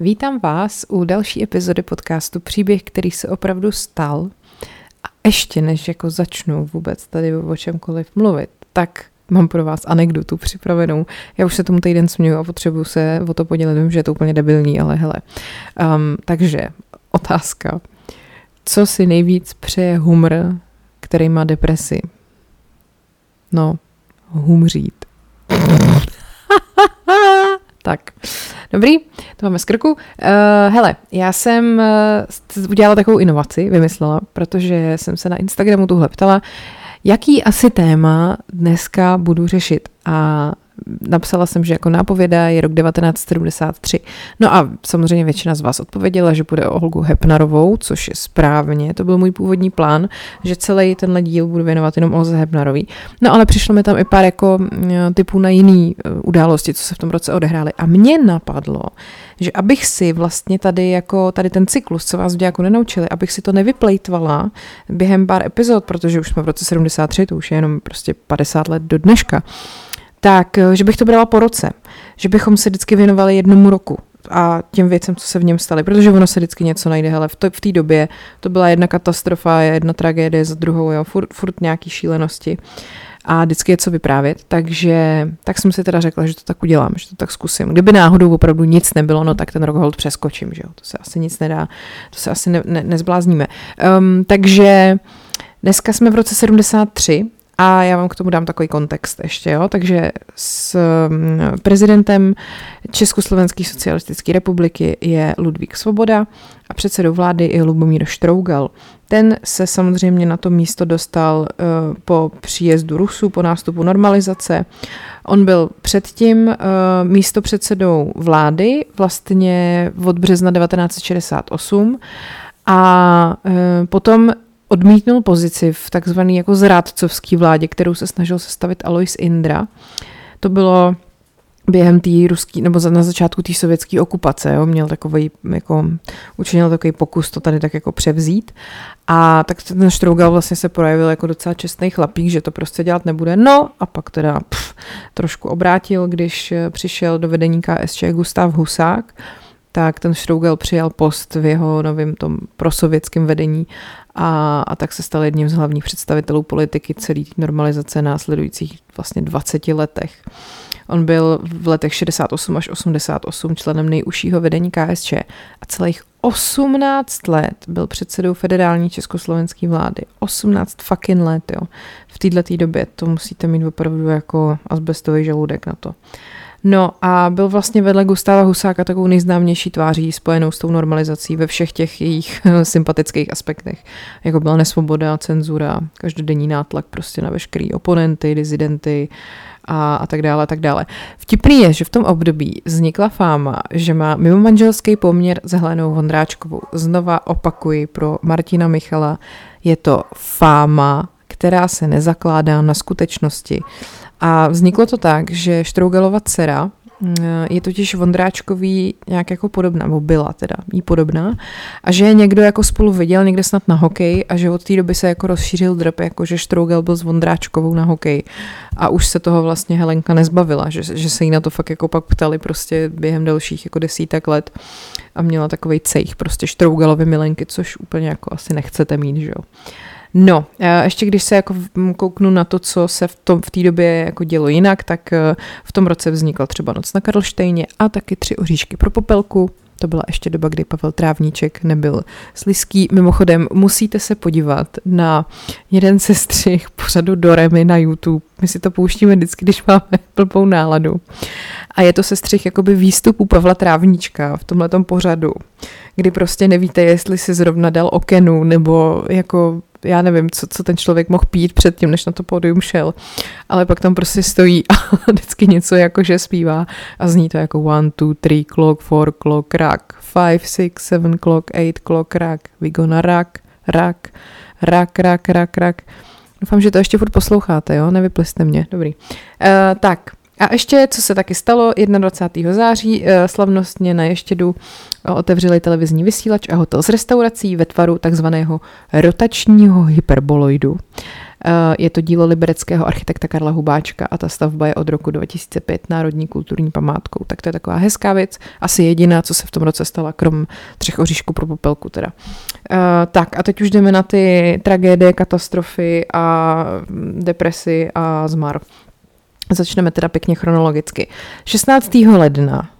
Vítám vás u další epizody podcastu Příběh, který se opravdu stal. A ještě než jako začnu vůbec tady o čemkoliv mluvit, tak mám pro vás anekdotu připravenou. Já už se tomu týden směju a potřebuju se o to podělit. Vím, že je to úplně debilní, ale hele. Um, takže otázka. Co si nejvíc přeje humor, který má depresi? No, humřít. tak, dobrý, to máme z krku. Uh, hele, já jsem uh, udělala takovou inovaci, vymyslela, protože jsem se na Instagramu tuhle ptala, jaký asi téma dneska budu řešit. A napsala jsem, že jako nápověda je rok 1973. No a samozřejmě většina z vás odpověděla, že bude o Olgu Hepnarovou, což je správně, to byl můj původní plán, že celý tenhle díl budu věnovat jenom Olze Hepnarový. No ale přišlo mi tam i pár jako typů na jiný e, události, co se v tom roce odehrály. A mě napadlo, že abych si vlastně tady jako tady ten cyklus, co vás jako nenaučili, abych si to nevyplejtvala během pár epizod, protože už jsme v roce 73, to už je jenom prostě 50 let do dneška, tak eh, že bych to brala po roce, že bychom se vždycky věnovali jednomu roku a těm věcem, co se v něm staly, protože ono se vždycky něco najde, hele, v, v té době to byla jedna katastrofa, jedna tragédie za druhou, jo, furt, furt nějaký šílenosti a vždycky je co vyprávět, takže tak jsem si teda řekla, že to tak udělám, že to tak zkusím. Kdyby náhodou opravdu nic nebylo, no tak ten rok hold přeskočím, že jo, to se asi nic nedá, to se asi ne, ne, nezblázníme. Um, takže dneska jsme v roce 73, a já vám k tomu dám takový kontext ještě, jo. Takže s mm, prezidentem Československé socialistické republiky je Ludvík Svoboda a předsedou vlády je Lubomír Štrougal. Ten se samozřejmě na to místo dostal uh, po příjezdu Rusů, po nástupu normalizace. On byl předtím uh, místo předsedou vlády vlastně od března 1968 a uh, potom odmítnul pozici v takzvaný jako zrádcovský vládě, kterou se snažil sestavit Alois Indra. To bylo během té ruský, nebo na začátku té sovětské okupace, jo, měl takový, jako, učinil takový pokus to tady tak jako převzít a tak ten Štrougal vlastně se projevil jako docela čestný chlapík, že to prostě dělat nebude, no a pak teda pff, trošku obrátil, když přišel do vedení KSČ Gustav Husák, tak ten Štrougal přijal post v jeho novém tom prosovětském vedení a, a tak se stal jedním z hlavních představitelů politiky celé normalizace následujících vlastně 20 letech. On byl v letech 68 až 88 členem nejužšího vedení KSČ a celých 18 let byl předsedou federální československé vlády. 18 fucking let, jo. V této době to musíte mít opravdu jako asbestový žaludek na to. No a byl vlastně vedle Gustáva Husáka takovou nejznámější tváří spojenou s tou normalizací ve všech těch jejich sympatických aspektech. Jako byla nesvoboda, cenzura, každodenní nátlak prostě na veškerý oponenty, dizidenty a, a tak dále, a tak dále. Vtipný je, že v tom období vznikla fáma, že má mimo manželský poměr s Helenou Vondráčkovou. Znova opakuji pro Martina Michala, je to fáma, která se nezakládá na skutečnosti. A vzniklo to tak, že Štrougelova dcera mm, je totiž Vondráčkový nějak jako podobná, nebo byla teda jí podobná, a že je někdo jako spolu viděl někde snad na hokej a že od té doby se jako rozšířil drp, jako že Štrougel byl s Vondráčkovou na hokej a už se toho vlastně Helenka nezbavila, že, že se jí na to fakt jako pak ptali prostě během dalších jako desítek let a měla takový cejch prostě Štrougelovy milenky, což úplně jako asi nechcete mít, že jo. No, ještě když se jako kouknu na to, co se v, tom, v té době jako dělo jinak, tak eh, v tom roce vznikla třeba Noc na Karlštejně a taky Tři oříšky pro popelku. To byla ještě doba, kdy Pavel Trávníček nebyl slizký. Mimochodem, musíte se podívat na jeden ze střih pořadu Doremy na YouTube. My si to pouštíme vždycky, když máme blbou náladu. A je to sestřih jakoby výstupu Pavla Trávníčka v tomhletom pořadu, kdy prostě nevíte, jestli si zrovna dal okenu, nebo jako já nevím, co, co ten člověk mohl pít předtím, než na to pódium šel, ale pak tam prostě stojí a vždycky něco jako, že zpívá a zní to jako one, two, three clock, four clock, rock, five, six, seven clock, eight clock, rock, we gonna rock, rock, rock, rock, rock, rock. Doufám, že to ještě furt posloucháte, jo? Nevypliste mě. Dobrý. Uh, tak, a ještě, co se taky stalo, 21. září eh, slavnostně na Ještědu eh, otevřeli televizní vysílač a hotel s restaurací ve tvaru takzvaného rotačního hyperboloidu. Je to dílo libereckého architekta Karla Hubáčka a ta stavba je od roku 2005 národní kulturní památkou. Tak to je taková hezká věc, asi jediná, co se v tom roce stala, krom třech oříšků pro popelku teda. Tak a teď už jdeme na ty tragédie, katastrofy a depresi a zmar. Začneme teda pěkně chronologicky. 16. ledna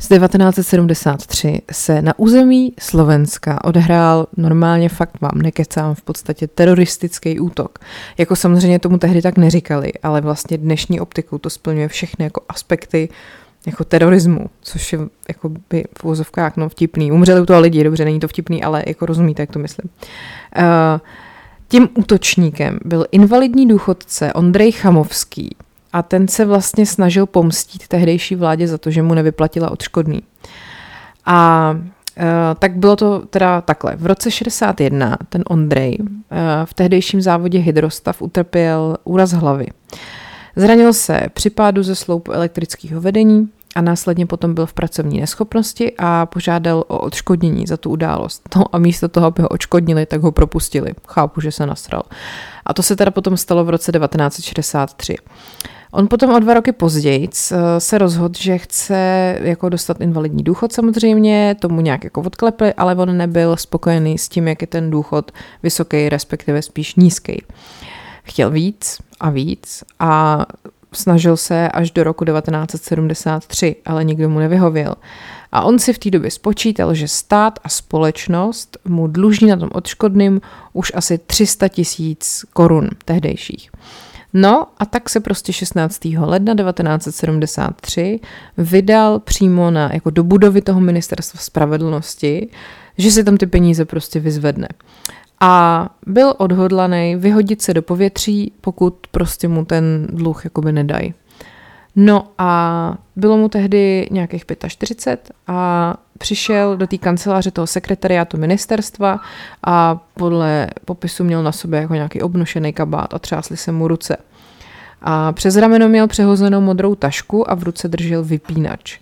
z 1973 se na území Slovenska odehrál normálně fakt vám nekecám v podstatě teroristický útok. Jako samozřejmě tomu tehdy tak neříkali, ale vlastně dnešní optikou to splňuje všechny jako aspekty jako terorismu, což je jako by v vozovkách no vtipný. Umřeli u toho lidi, dobře, není to vtipný, ale jako rozumíte, jak to myslím. Uh, tím útočníkem byl invalidní důchodce Ondrej Chamovský, a ten se vlastně snažil pomstít tehdejší vládě za to, že mu nevyplatila odškodný. A e, tak bylo to teda takhle. V roce 61 ten Ondrej e, v tehdejším závodě Hydrostav utrpěl úraz hlavy. Zranil se při pádu ze sloupu elektrického vedení a následně potom byl v pracovní neschopnosti a požádal o odškodnění za tu událost. No a místo toho, aby ho odškodnili, tak ho propustili. Chápu, že se nasral. A to se teda potom stalo v roce 1963. On potom o dva roky později eh, se rozhodl, že chce jako dostat invalidní důchod samozřejmě, tomu nějak jako odklepli, ale on nebyl spokojený s tím, jak je ten důchod vysoký, respektive spíš nízký. Chtěl víc a víc a snažil se až do roku 1973, ale nikdo mu nevyhověl. A on si v té době spočítal, že stát a společnost mu dluží na tom odškodným už asi 300 tisíc korun tehdejších. No a tak se prostě 16. ledna 1973 vydal přímo na, jako do budovy toho ministerstva spravedlnosti, že si tam ty peníze prostě vyzvedne. A byl odhodlaný vyhodit se do povětří, pokud prostě mu ten dluh jakoby nedají. No a bylo mu tehdy nějakých 45 a přišel do té kanceláře toho sekretariátu ministerstva a podle popisu měl na sobě jako nějaký obnošený kabát a třásly se mu ruce. A přes rameno měl přehozenou modrou tašku a v ruce držel vypínač.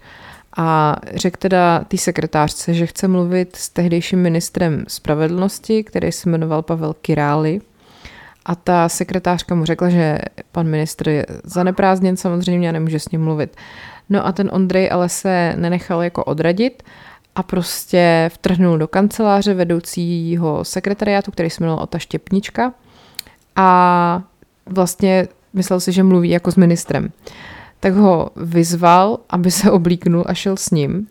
A řekl teda té sekretářce, že chce mluvit s tehdejším ministrem spravedlnosti, který se jmenoval Pavel Király. A ta sekretářka mu řekla, že pan ministr je zaneprázdněn samozřejmě a nemůže s ním mluvit. No a ten Ondrej ale se nenechal jako odradit a prostě vtrhnul do kanceláře vedoucího sekretariátu, který se jmenoval Ota Štěpnička a vlastně myslel si, že mluví jako s ministrem. Tak ho vyzval, aby se oblíknul a šel s ním.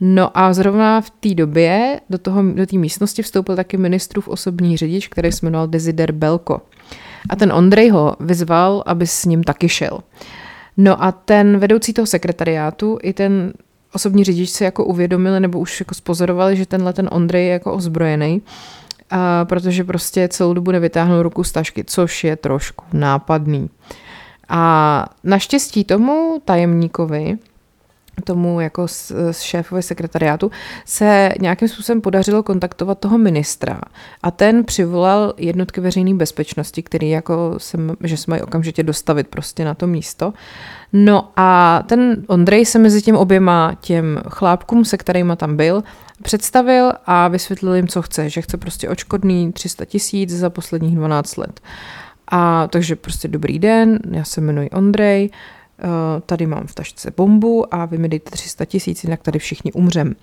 No a zrovna v té době do té do místnosti vstoupil taky ministrův osobní řidič, který se jmenoval Desider Belko. A ten Ondrej ho vyzval, aby s ním taky šel. No a ten vedoucí toho sekretariátu i ten osobní řidič se jako uvědomili nebo už jako spozorovali, že tenhle ten Ondrej je jako ozbrojený, a protože prostě celou dobu nevytáhnul ruku z tašky, což je trošku nápadný. A naštěstí tomu tajemníkovi, tomu jako šéfovi sekretariátu, se nějakým způsobem podařilo kontaktovat toho ministra a ten přivolal jednotky veřejné bezpečnosti, který jako se, že se mají okamžitě dostavit prostě na to místo. No a ten Ondrej se mezi těm oběma těm chlápkům, se kterými tam byl, představil a vysvětlil jim, co chce, že chce prostě očkodný 300 tisíc za posledních 12 let. A takže prostě dobrý den, já se jmenuji Ondrej, eh, tady mám v tašce bombu a vy mi dejte 300 tisíc, jinak tady všichni umřem.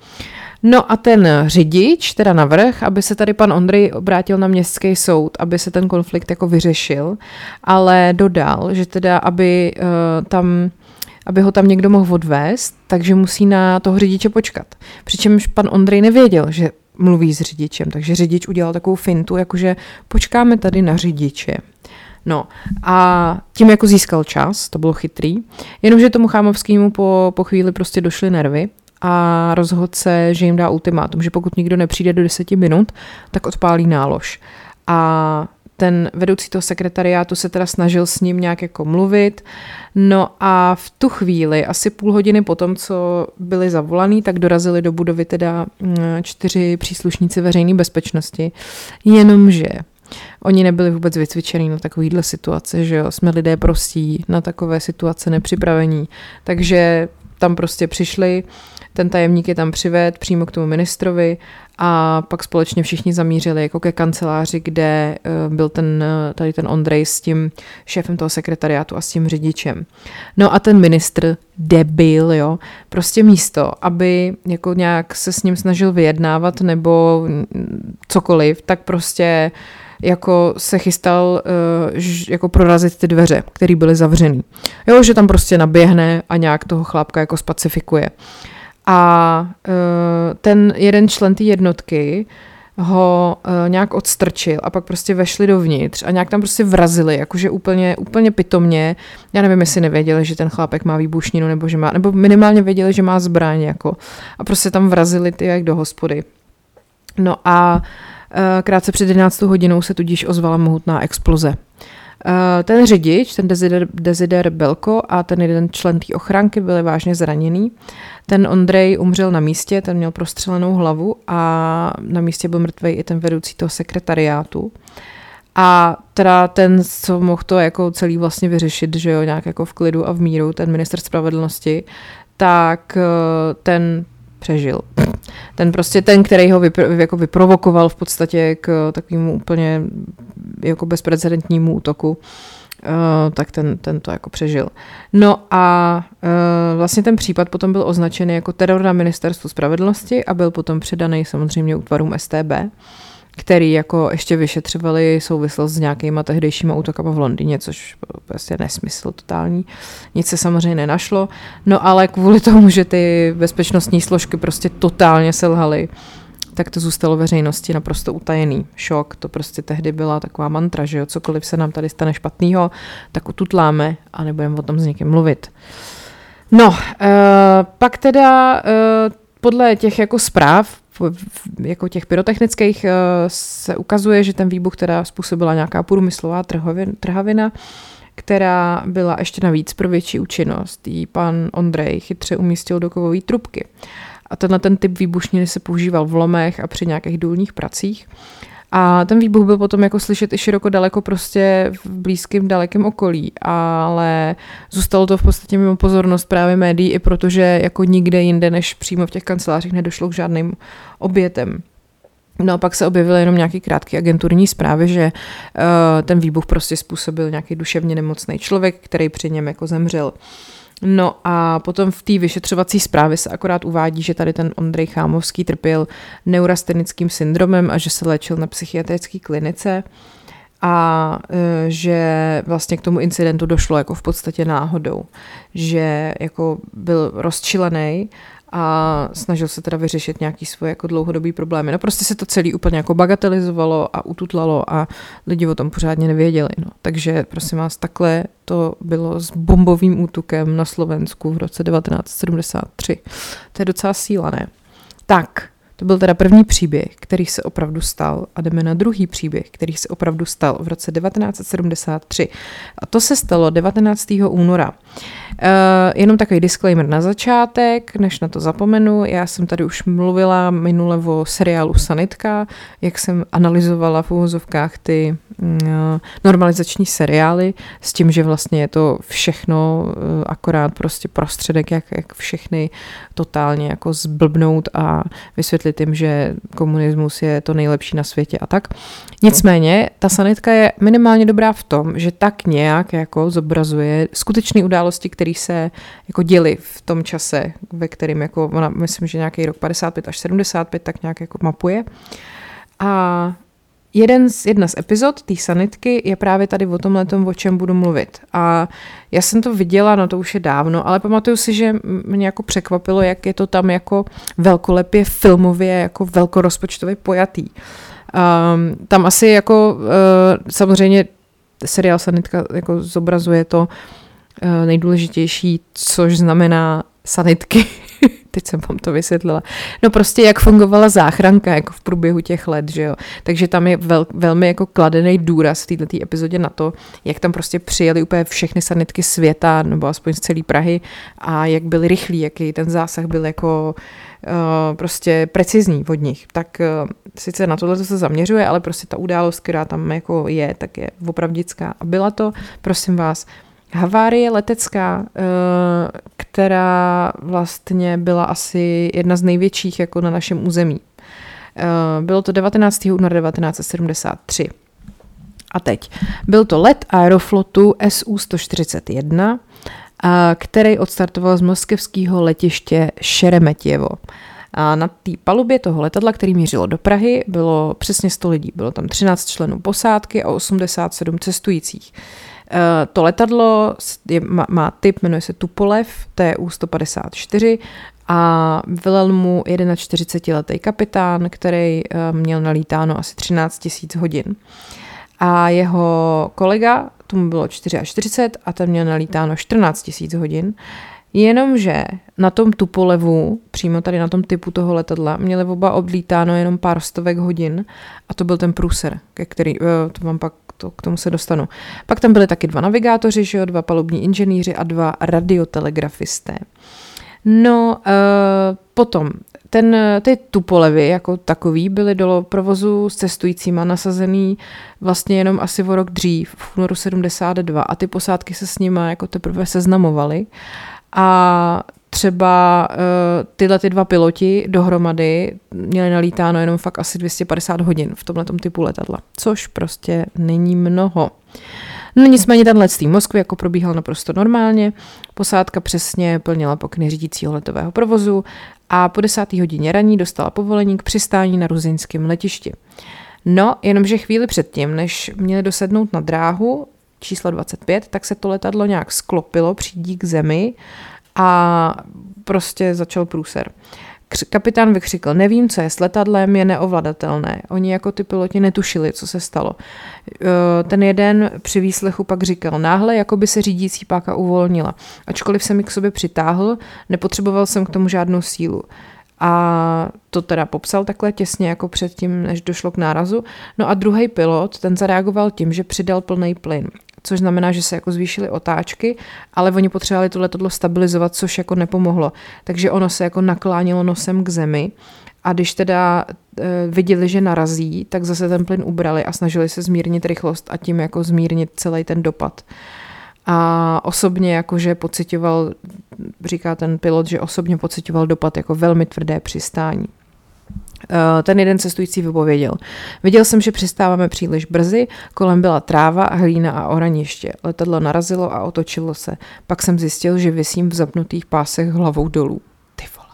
No a ten řidič teda navrh, aby se tady pan Ondrej obrátil na městský soud, aby se ten konflikt jako vyřešil, ale dodal, že teda, aby uh, tam aby ho tam někdo mohl odvést, takže musí na toho řidiče počkat. Přičemž pan Ondrej nevěděl, že mluví s řidičem, takže řidič udělal takovou fintu, jakože počkáme tady na řidiče. No a tím jako získal čas, to bylo chytrý, jenomže tomu Chámovskému po, po chvíli prostě došly nervy a rozhodl se, že jim dá ultimátum, že pokud nikdo nepřijde do deseti minut, tak odpálí nálož. A ten vedoucí toho sekretariátu se teda snažil s ním nějak jako mluvit. No a v tu chvíli, asi půl hodiny potom, co byli zavolaný, tak dorazili do budovy teda mm, čtyři příslušníci veřejné bezpečnosti. Jenomže Oni nebyli vůbec vycvičení na takovýhle situace, že jo, jsme lidé prostí, na takové situace nepřipravení. Takže tam prostě přišli, ten tajemník je tam přived přímo k tomu ministrovi a pak společně všichni zamířili jako ke kanceláři, kde uh, byl ten, uh, tady ten Ondrej s tím šéfem toho sekretariátu a s tím řidičem. No a ten ministr, debil, jo, prostě místo, aby jako nějak se s ním snažil vyjednávat nebo cokoliv, tak prostě jako se chystal uh, jako prorazit ty dveře, které byly zavřený. Jo, že tam prostě naběhne a nějak toho chlápka jako spacifikuje. A uh, ten jeden člen té jednotky ho uh, nějak odstrčil a pak prostě vešli dovnitř a nějak tam prostě vrazili, jakože úplně, úplně pitomně. Já nevím, jestli nevěděli, že ten chlápek má výbušninu nebo že má, nebo minimálně věděli, že má zbraň jako a prostě tam vrazili ty jak do hospody. No a uh, krátce před 11 hodinou se tudíž ozvala mohutná exploze. Uh, ten řidič, ten Desider, Desider Belko a ten jeden člen té ochránky byli vážně zraněný. Ten Ondrej umřel na místě, ten měl prostřelenou hlavu a na místě byl mrtvý i ten vedoucí toho sekretariátu. A teda ten, co mohl to jako celý vlastně vyřešit, že jo, nějak jako v klidu a v míru, ten minister spravedlnosti, tak eh, ten přežil. Ten prostě ten, který ho vypro, jako vyprovokoval v podstatě k takovému úplně jako bezprecedentnímu útoku, Uh, tak ten, ten to jako přežil. No a uh, vlastně ten případ potom byl označený jako teror na ministerstvu spravedlnosti a byl potom předaný samozřejmě útvarům STB, který jako ještě vyšetřovali souvislost s nějakýma tehdejšíma útokama v Londýně, což prostě nesmysl totální. Nic se samozřejmě nenašlo, no ale kvůli tomu, že ty bezpečnostní složky prostě totálně selhaly, tak to zůstalo veřejnosti naprosto utajený. Šok, to prostě tehdy byla taková mantra, že jo, cokoliv se nám tady stane špatného, tak ututláme a nebudeme o tom s někým mluvit. No, uh, pak teda uh, podle těch jako zpráv, jako těch pyrotechnických, uh, se ukazuje, že ten výbuch teda způsobila nějaká průmyslová trhavina, která byla ještě navíc pro větší účinnost. Jí pan Ondrej chytře umístil do kovové trubky. A tenhle ten typ výbušniny se používal v lomech a při nějakých důlních pracích. A ten výbuch byl potom jako slyšet i široko daleko prostě v blízkém dalekém okolí, ale zůstalo to v podstatě mimo pozornost právě médií i protože jako nikde jinde než přímo v těch kancelářích nedošlo k žádným obětem. No a pak se objevily jenom nějaký krátký agenturní zprávy, že uh, ten výbuch prostě způsobil nějaký duševně nemocný člověk, který při něm jako zemřel. Uh, No a potom v té vyšetřovací zprávě se akorát uvádí, že tady ten Ondrej Chámovský trpěl neurastenickým syndromem a že se léčil na psychiatrické klinice a e, že vlastně k tomu incidentu došlo jako v podstatě náhodou, že jako byl rozčilený a snažil se teda vyřešit nějaký svoje jako dlouhodobý problémy. No prostě se to celý úplně jako bagatelizovalo a ututlalo a lidi o tom pořádně nevěděli. No. Takže prosím vás, takhle to bylo s bombovým útokem na Slovensku v roce 1973. To je docela síla, ne? Tak, to byl teda první příběh, který se opravdu stal a jdeme na druhý příběh, který se opravdu stal v roce 1973. A to se stalo 19. února. Uh, jenom takový disclaimer na začátek, než na to zapomenu. Já jsem tady už mluvila minule o seriálu Sanitka, jak jsem analyzovala v úvozovkách ty normalizační seriály s tím, že vlastně je to všechno uh, akorát prostě prostředek, jak, jak všechny totálně jako zblbnout a vysvětlit jim, že komunismus je to nejlepší na světě a tak. Nicméně, ta sanitka je minimálně dobrá v tom, že tak nějak jako zobrazuje skutečné události, které se jako děly v tom čase, ve kterým jako ona, myslím, že nějaký rok 55 až 75, tak nějak jako mapuje. A jeden z, jedna z epizod té sanitky je právě tady o tomhle o čem budu mluvit. A já jsem to viděla, no to už je dávno, ale pamatuju si, že mě jako překvapilo, jak je to tam jako velkolepě filmově, jako velkorozpočtově pojatý. Um, tam asi jako uh, samozřejmě seriál Sanitka jako zobrazuje to uh, nejdůležitější, což znamená sanitky. Teď jsem vám to vysvětlila. No prostě jak fungovala záchranka jako v průběhu těch let, že jo. Takže tam je vel, velmi jako kladený důraz v této epizodě na to, jak tam prostě přijeli úplně všechny sanitky světa, nebo aspoň z celé Prahy a jak byli rychlí, jaký ten zásah byl jako uh, prostě precizní od nich. Tak uh, sice na tohle se zaměřuje, ale prostě ta událost, která tam jako je, tak je opravdická. A byla to, prosím vás, Havárie letecká, eh, která vlastně byla asi jedna z největších jako na našem území. Eh, bylo to 19. února 1973. A teď. Byl to let Aeroflotu SU-141, který odstartoval z moskevského letiště Šeremetěvo. A na té palubě toho letadla, který mířilo do Prahy, bylo přesně 100 lidí. Bylo tam 13 členů posádky a 87 cestujících. E, to letadlo je, má, má typ, jmenuje se Tupolev, TU-154 a velel mu 41-letý kapitán, který e, měl nalítáno asi 13 000 hodin. A jeho kolega, tomu bylo 44 a ten měl nalítáno 14 000 hodin. Jenomže na tom Tupolevu, přímo tady na tom typu toho letadla, měli oba odlítáno jenom pár stovek hodin a to byl ten průser, ke který, eh, to vám pak to, k tomu se dostanu. Pak tam byly taky dva navigátoři, že jo, dva palubní inženýři a dva radiotelegrafisté. No, uh, potom ten, ty tupolevy jako takový byly do provozu s cestujícíma nasazený vlastně jenom asi o rok dřív, v únoru 72 a ty posádky se s nima jako teprve seznamovaly a třeba uh, tyhle ty dva piloti dohromady měli nalítáno jenom fakt asi 250 hodin v tomhle typu letadla, což prostě není mnoho. No nicméně ten let z Moskvy jako probíhal naprosto normálně, posádka přesně plnila pokyny řídícího letového provozu a po desátý hodině raní dostala povolení k přistání na ruzinském letišti. No, jenomže chvíli předtím, než měli dosednout na dráhu číslo 25, tak se to letadlo nějak sklopilo, přídí k zemi a prostě začal průser. Kapitán vykřikl, nevím, co je s letadlem, je neovladatelné. Oni jako ty piloti netušili, co se stalo. E, ten jeden při výslechu pak říkal, náhle jako by se řídící páka uvolnila. Ačkoliv jsem mi k sobě přitáhl, nepotřeboval jsem k tomu žádnou sílu. A to teda popsal takhle těsně jako předtím, než došlo k nárazu. No a druhý pilot, ten zareagoval tím, že přidal plný plyn což znamená, že se jako zvýšily otáčky, ale oni potřebovali to letadlo stabilizovat, což jako nepomohlo. Takže ono se jako naklánilo nosem k zemi a když teda e, viděli, že narazí, tak zase ten plyn ubrali a snažili se zmírnit rychlost a tím jako zmírnit celý ten dopad. A osobně jakože pocitoval, říká ten pilot, že osobně pocitoval dopad jako velmi tvrdé přistání. Eh, ten jeden cestující vypověděl. Viděl jsem, že přistáváme příliš brzy, kolem byla tráva, hlína a oraniště. Letadlo narazilo a otočilo se. Pak jsem zjistil, že vysím v zapnutých pásech hlavou dolů. Ty vole.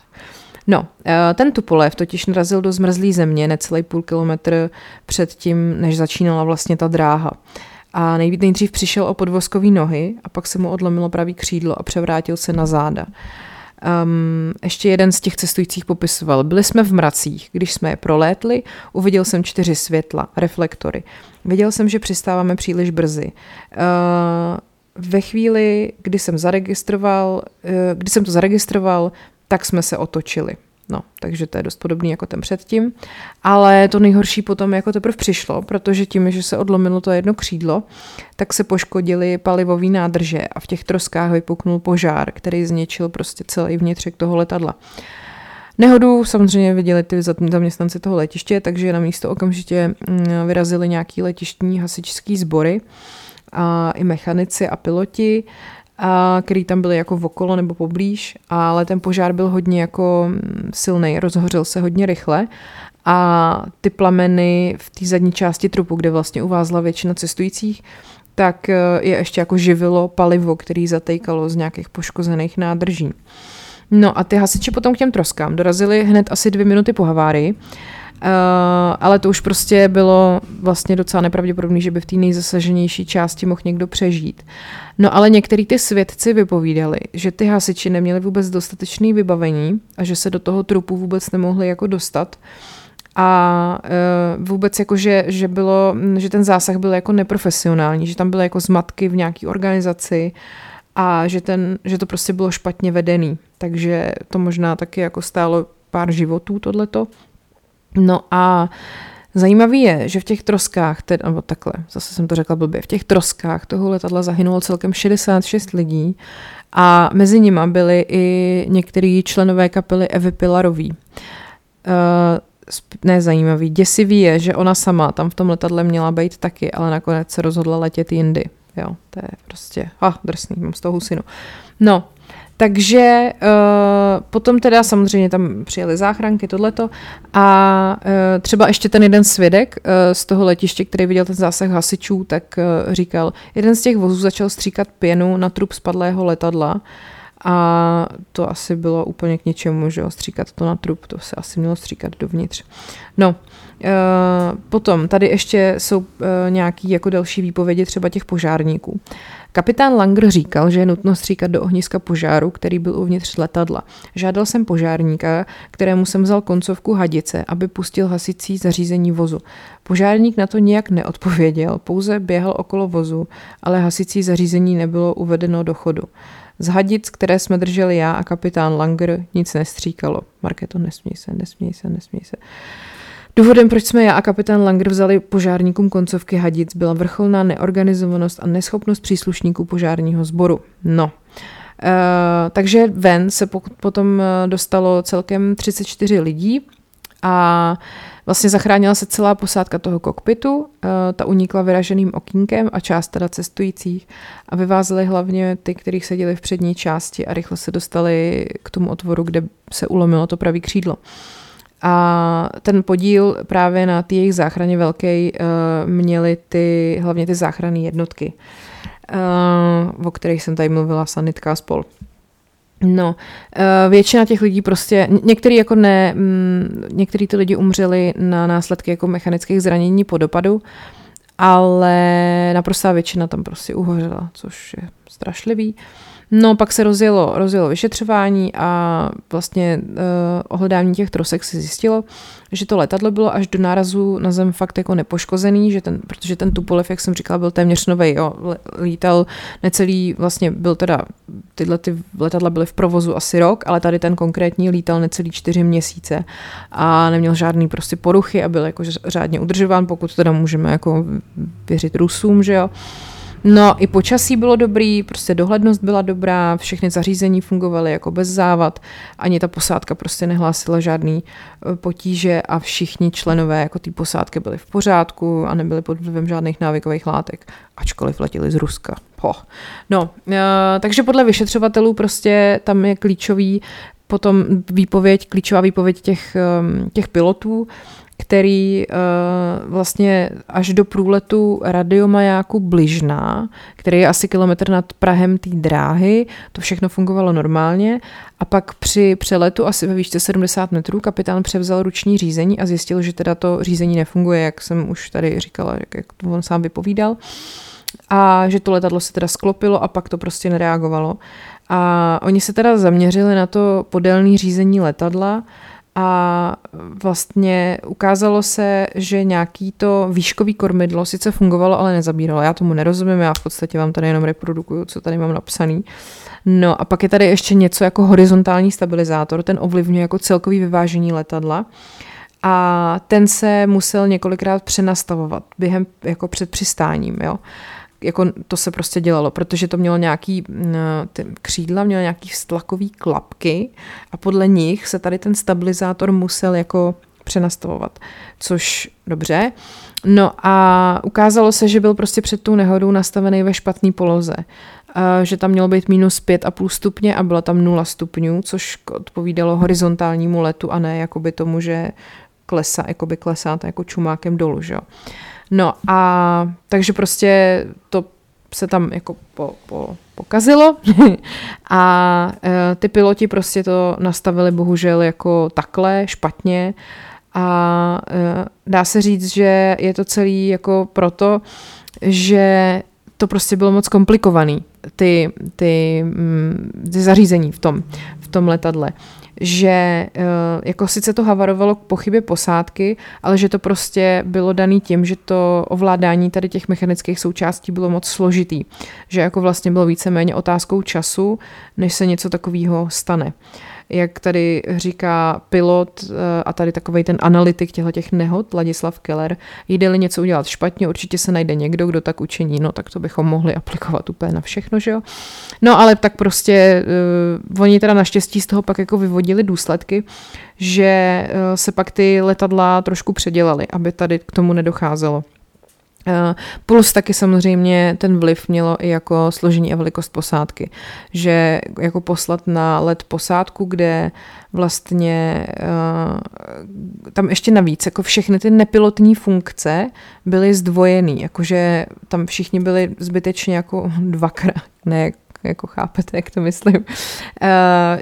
No, eh, ten Tupolev totiž narazil do zmrzlé země necelý půl kilometr před tím, než začínala vlastně ta dráha. A nejdřív přišel o podvozkový nohy a pak se mu odlomilo pravý křídlo a převrátil se na záda. Um, ještě jeden z těch cestujících popisoval. Byli jsme v mracích. Když jsme je prolétli, uviděl jsem čtyři světla, reflektory. Viděl jsem, že přistáváme příliš brzy. Uh, ve chvíli, kdy jsem zaregistroval, uh, kdy jsem to zaregistroval, tak jsme se otočili. No, takže to je dost podobný jako ten předtím. Ale to nejhorší potom jako teprve přišlo, protože tím, že se odlomilo to jedno křídlo, tak se poškodily palivové nádrže a v těch troskách vypuknul požár, který zničil prostě celý vnitřek toho letadla. Nehodu samozřejmě viděli ty zaměstnanci toho letiště, takže na místo okamžitě mm, vyrazili nějaký letištní hasičský sbory a i mechanici a piloti a který tam byly jako okolo nebo poblíž, ale ten požár byl hodně jako mm, silný, rozhořel se hodně rychle a ty plameny v té zadní části trupu, kde vlastně uvázla většina cestujících, tak e, je ještě jako živilo palivo, který zatejkalo z nějakých poškozených nádrží. No a ty hasiči potom k těm troskám dorazili hned asi dvě minuty po havárii Uh, ale to už prostě bylo vlastně docela nepravděpodobné, že by v té nejzasaženější části mohl někdo přežít. No ale některý ty svědci vypovídali, že ty hasiči neměli vůbec dostatečné vybavení a že se do toho trupu vůbec nemohli jako dostat. A uh, vůbec jako, že, že, bylo, že ten zásah byl jako neprofesionální, že tam byly jako zmatky v nějaké organizaci a že, ten, že to prostě bylo špatně vedený. Takže to možná taky jako stálo pár životů tohleto. No a Zajímavý je, že v těch troskách, tedy, nebo takhle, zase jsem to řekla blbě, v těch troskách toho letadla zahynulo celkem 66 lidí a mezi nimi byli i některý členové kapely Evy Pilarový. Uh, ne zajímavý, děsivý je, že ona sama tam v tom letadle měla být taky, ale nakonec se rozhodla letět jindy. jo, to je prostě, a ah, drsný, mám z toho husinu. No, takže uh, potom teda samozřejmě tam přijeli záchranky, tohleto a uh, třeba ještě ten jeden svědek uh, z toho letiště, který viděl ten zásah hasičů, tak uh, říkal, jeden z těch vozů začal stříkat pěnu na trup spadlého letadla a to asi bylo úplně k něčemu, že jo, stříkat to na trup, to se asi mělo stříkat dovnitř. No, Uh, potom tady ještě jsou uh, nějaký jako další výpovědi třeba těch požárníků. Kapitán Langer říkal, že je nutno stříkat do ohniska požáru, který byl uvnitř letadla. Žádal jsem požárníka, kterému jsem vzal koncovku hadice, aby pustil hasicí zařízení vozu. Požárník na to nijak neodpověděl, pouze běhal okolo vozu, ale hasicí zařízení nebylo uvedeno do chodu. Z hadic, které jsme drželi já a kapitán Langer, nic nestříkalo. Marketo, nesměj se, nesměj se, nesměj se. Důvodem, proč jsme já a kapitán Langer vzali požárníkům koncovky hadic, byla vrcholná neorganizovanost a neschopnost příslušníků požárního sboru. No, Uh, takže ven se po, potom eh, dostalo celkem 34 lidí a vlastně zachránila se celá posádka toho kokpitu, uh, ta unikla vyraženým okýnkem a část teda cestujících a vyvázeli hlavně ty, kterých seděli v přední části a rychle se dostali k tomu otvoru, kde se ulomilo to pravý křídlo. Uh, a ten podíl právě na té jejich záchraně velký uh, měly ty, hlavně ty záchranné jednotky, uh, o kterých jsem tady mluvila, sanitka a spol. No, uh, většina těch lidí prostě, některý jako ne, mm, některý ty lidi umřeli na následky jako mechanických zranění po dopadu, ale naprostá většina tam prostě uhořela, což je strašlivý. Uh, No, pak se rozjelo, rozjelo vyšetřování a vlastně uh, ohledání těch trosek se zjistilo, že to letadlo bylo až do nárazu na zem fakt jako nepoškozený, že ten, protože ten Tupolev, jak jsem říkala, byl téměř nový, jo, lítal necelý, vlastně byl teda, tyhle ty letadla byly v provozu asi rok, ale tady ten konkrétní lítal necelý čtyři měsíce a neměl žádný prostě poruchy a byl jako řádně udržován, pokud teda můžeme jako věřit Rusům, že jo. No, i počasí bylo dobrý, prostě dohlednost byla dobrá, všechny zařízení fungovaly jako bez závad, ani ta posádka prostě nehlásila žádný e, potíže a všichni členové jako té posádky byli v pořádku a nebyli pod vlivem žádných návykových látek, ačkoliv letěli z Ruska. Ho. No, e, takže podle vyšetřovatelů prostě tam je klíčový potom výpověď, klíčová výpověď těch, těch pilotů, který uh, vlastně až do průletu radiomajáku Bližná, který je asi kilometr nad Prahem té dráhy, to všechno fungovalo normálně a pak při přeletu asi ve výšce 70 metrů kapitán převzal ruční řízení a zjistil, že teda to řízení nefunguje, jak jsem už tady říkala, jak to on sám vypovídal a že to letadlo se teda sklopilo a pak to prostě nereagovalo. A oni se teda zaměřili na to podélné řízení letadla, a vlastně ukázalo se, že nějaký to výškový kormidlo sice fungovalo, ale nezabíralo. Já tomu nerozumím, já v podstatě vám tady jenom reprodukuju, co tady mám napsaný. No a pak je tady ještě něco jako horizontální stabilizátor, ten ovlivňuje jako celkový vyvážení letadla a ten se musel několikrát přenastavovat během jako před přistáním, jo jako to se prostě dělalo, protože to mělo nějaký, mm, ty křídla mělo nějaký stlakový klapky a podle nich se tady ten stabilizátor musel jako přenastavovat, což dobře. No a ukázalo se, že byl prostě před tou nehodou nastavený ve špatné poloze. že tam mělo být minus 5,5 stupně a byla tam 0 stupňů, což odpovídalo horizontálnímu letu a ne jakoby tomu, že klesá, jakoby klesáte jako čumákem dolů, že. No a takže prostě to se tam jako po, po, pokazilo. A e, ty piloti prostě to nastavili bohužel jako takhle, špatně. A e, dá se říct, že je to celý jako proto, že to prostě bylo moc komplikovaný, ty, ty, mm, ty zařízení v tom, v tom letadle že eh, jako sice to havarovalo k pochybě posádky, ale že to prostě bylo daný tím, že to ovládání tady těch mechanických součástí bylo moc složitý. Že jako vlastně bylo víceméně otázkou času, než se něco takového stane jak tady říká pilot eh, a tady takový ten analytik těchto těch nehod, Ladislav Keller, jde-li něco udělat špatně, určitě se najde někdo, kdo tak učiní, no tak to bychom mohli aplikovat úplně na všechno, že jo. No ale tak prostě uh, oni teda naštěstí z toho pak jako vyvodili důsledky, že uh, se pak ty letadla trošku předělaly, aby tady k tomu nedocházelo. Eh, plus taky samozřejmě ten vliv mělo i jako složení a velikost posádky, že jako poslat na let posádku, kde vlastně uh, tam ještě navíc, jako všechny ty nepilotní funkce byly zdvojený, jakože tam všichni byli zbytečně jako dvakrát, ne jako chápete, jak to myslím, uh,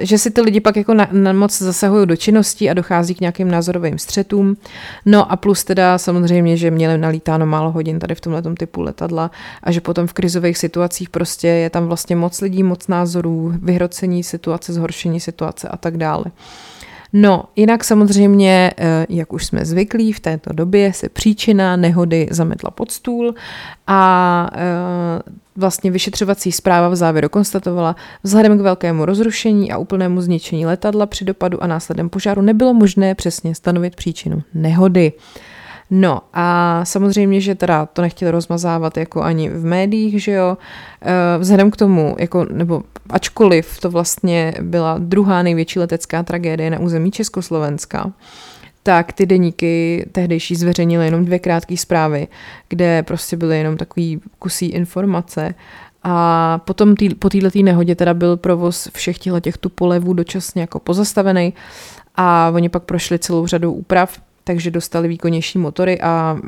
že si ty lidi pak jako na, na moc zasahují do činností a dochází k nějakým názorovým střetům. No a plus teda samozřejmě, že měli nalítáno málo hodin tady v tomhle typu letadla a že potom v krizových situacích prostě je tam vlastně moc lidí, moc názorů, vyhrocení situace, zhoršení situace a tak dále. No, jinak samozřejmě, eh, jak už jsme zvyklí, v této době se příčina nehody zametla pod stůl a eh, vlastně vyšetřovací zpráva v závěru konstatovala, vzhledem k velkému rozrušení a úplnému zničení letadla při dopadu a následem požáru nebylo možné přesně stanovit příčinu nehody. No a samozřejmě, že teda to nechtěli rozmazávat jako ani v médiích, že jo, eh, vzhledem k tomu, jako, nebo ačkoliv to vlastně byla druhá největší letecká tragédie na území Československa, tak ty deníky tehdejší zveřejnily jenom dvě krátké zprávy, kde prostě byly jenom takový kusí informace a potom tý, po této nehodě teda byl provoz všech těch tupolevů dočasně jako pozastavený a oni pak prošli celou řadou úprav, takže dostali výkonnější motory a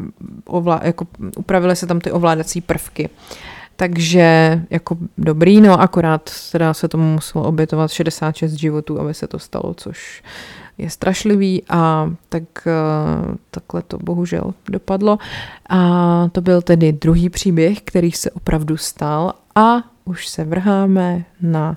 ovla, jako upravily se tam ty ovládací prvky. Takže jako dobrý, no akorát teda se tomu muselo obětovat 66 životů, aby se to stalo, což je strašlivý a tak eh, takhle to bohužel dopadlo. A to byl tedy druhý příběh, který se opravdu stal a už se vrháme na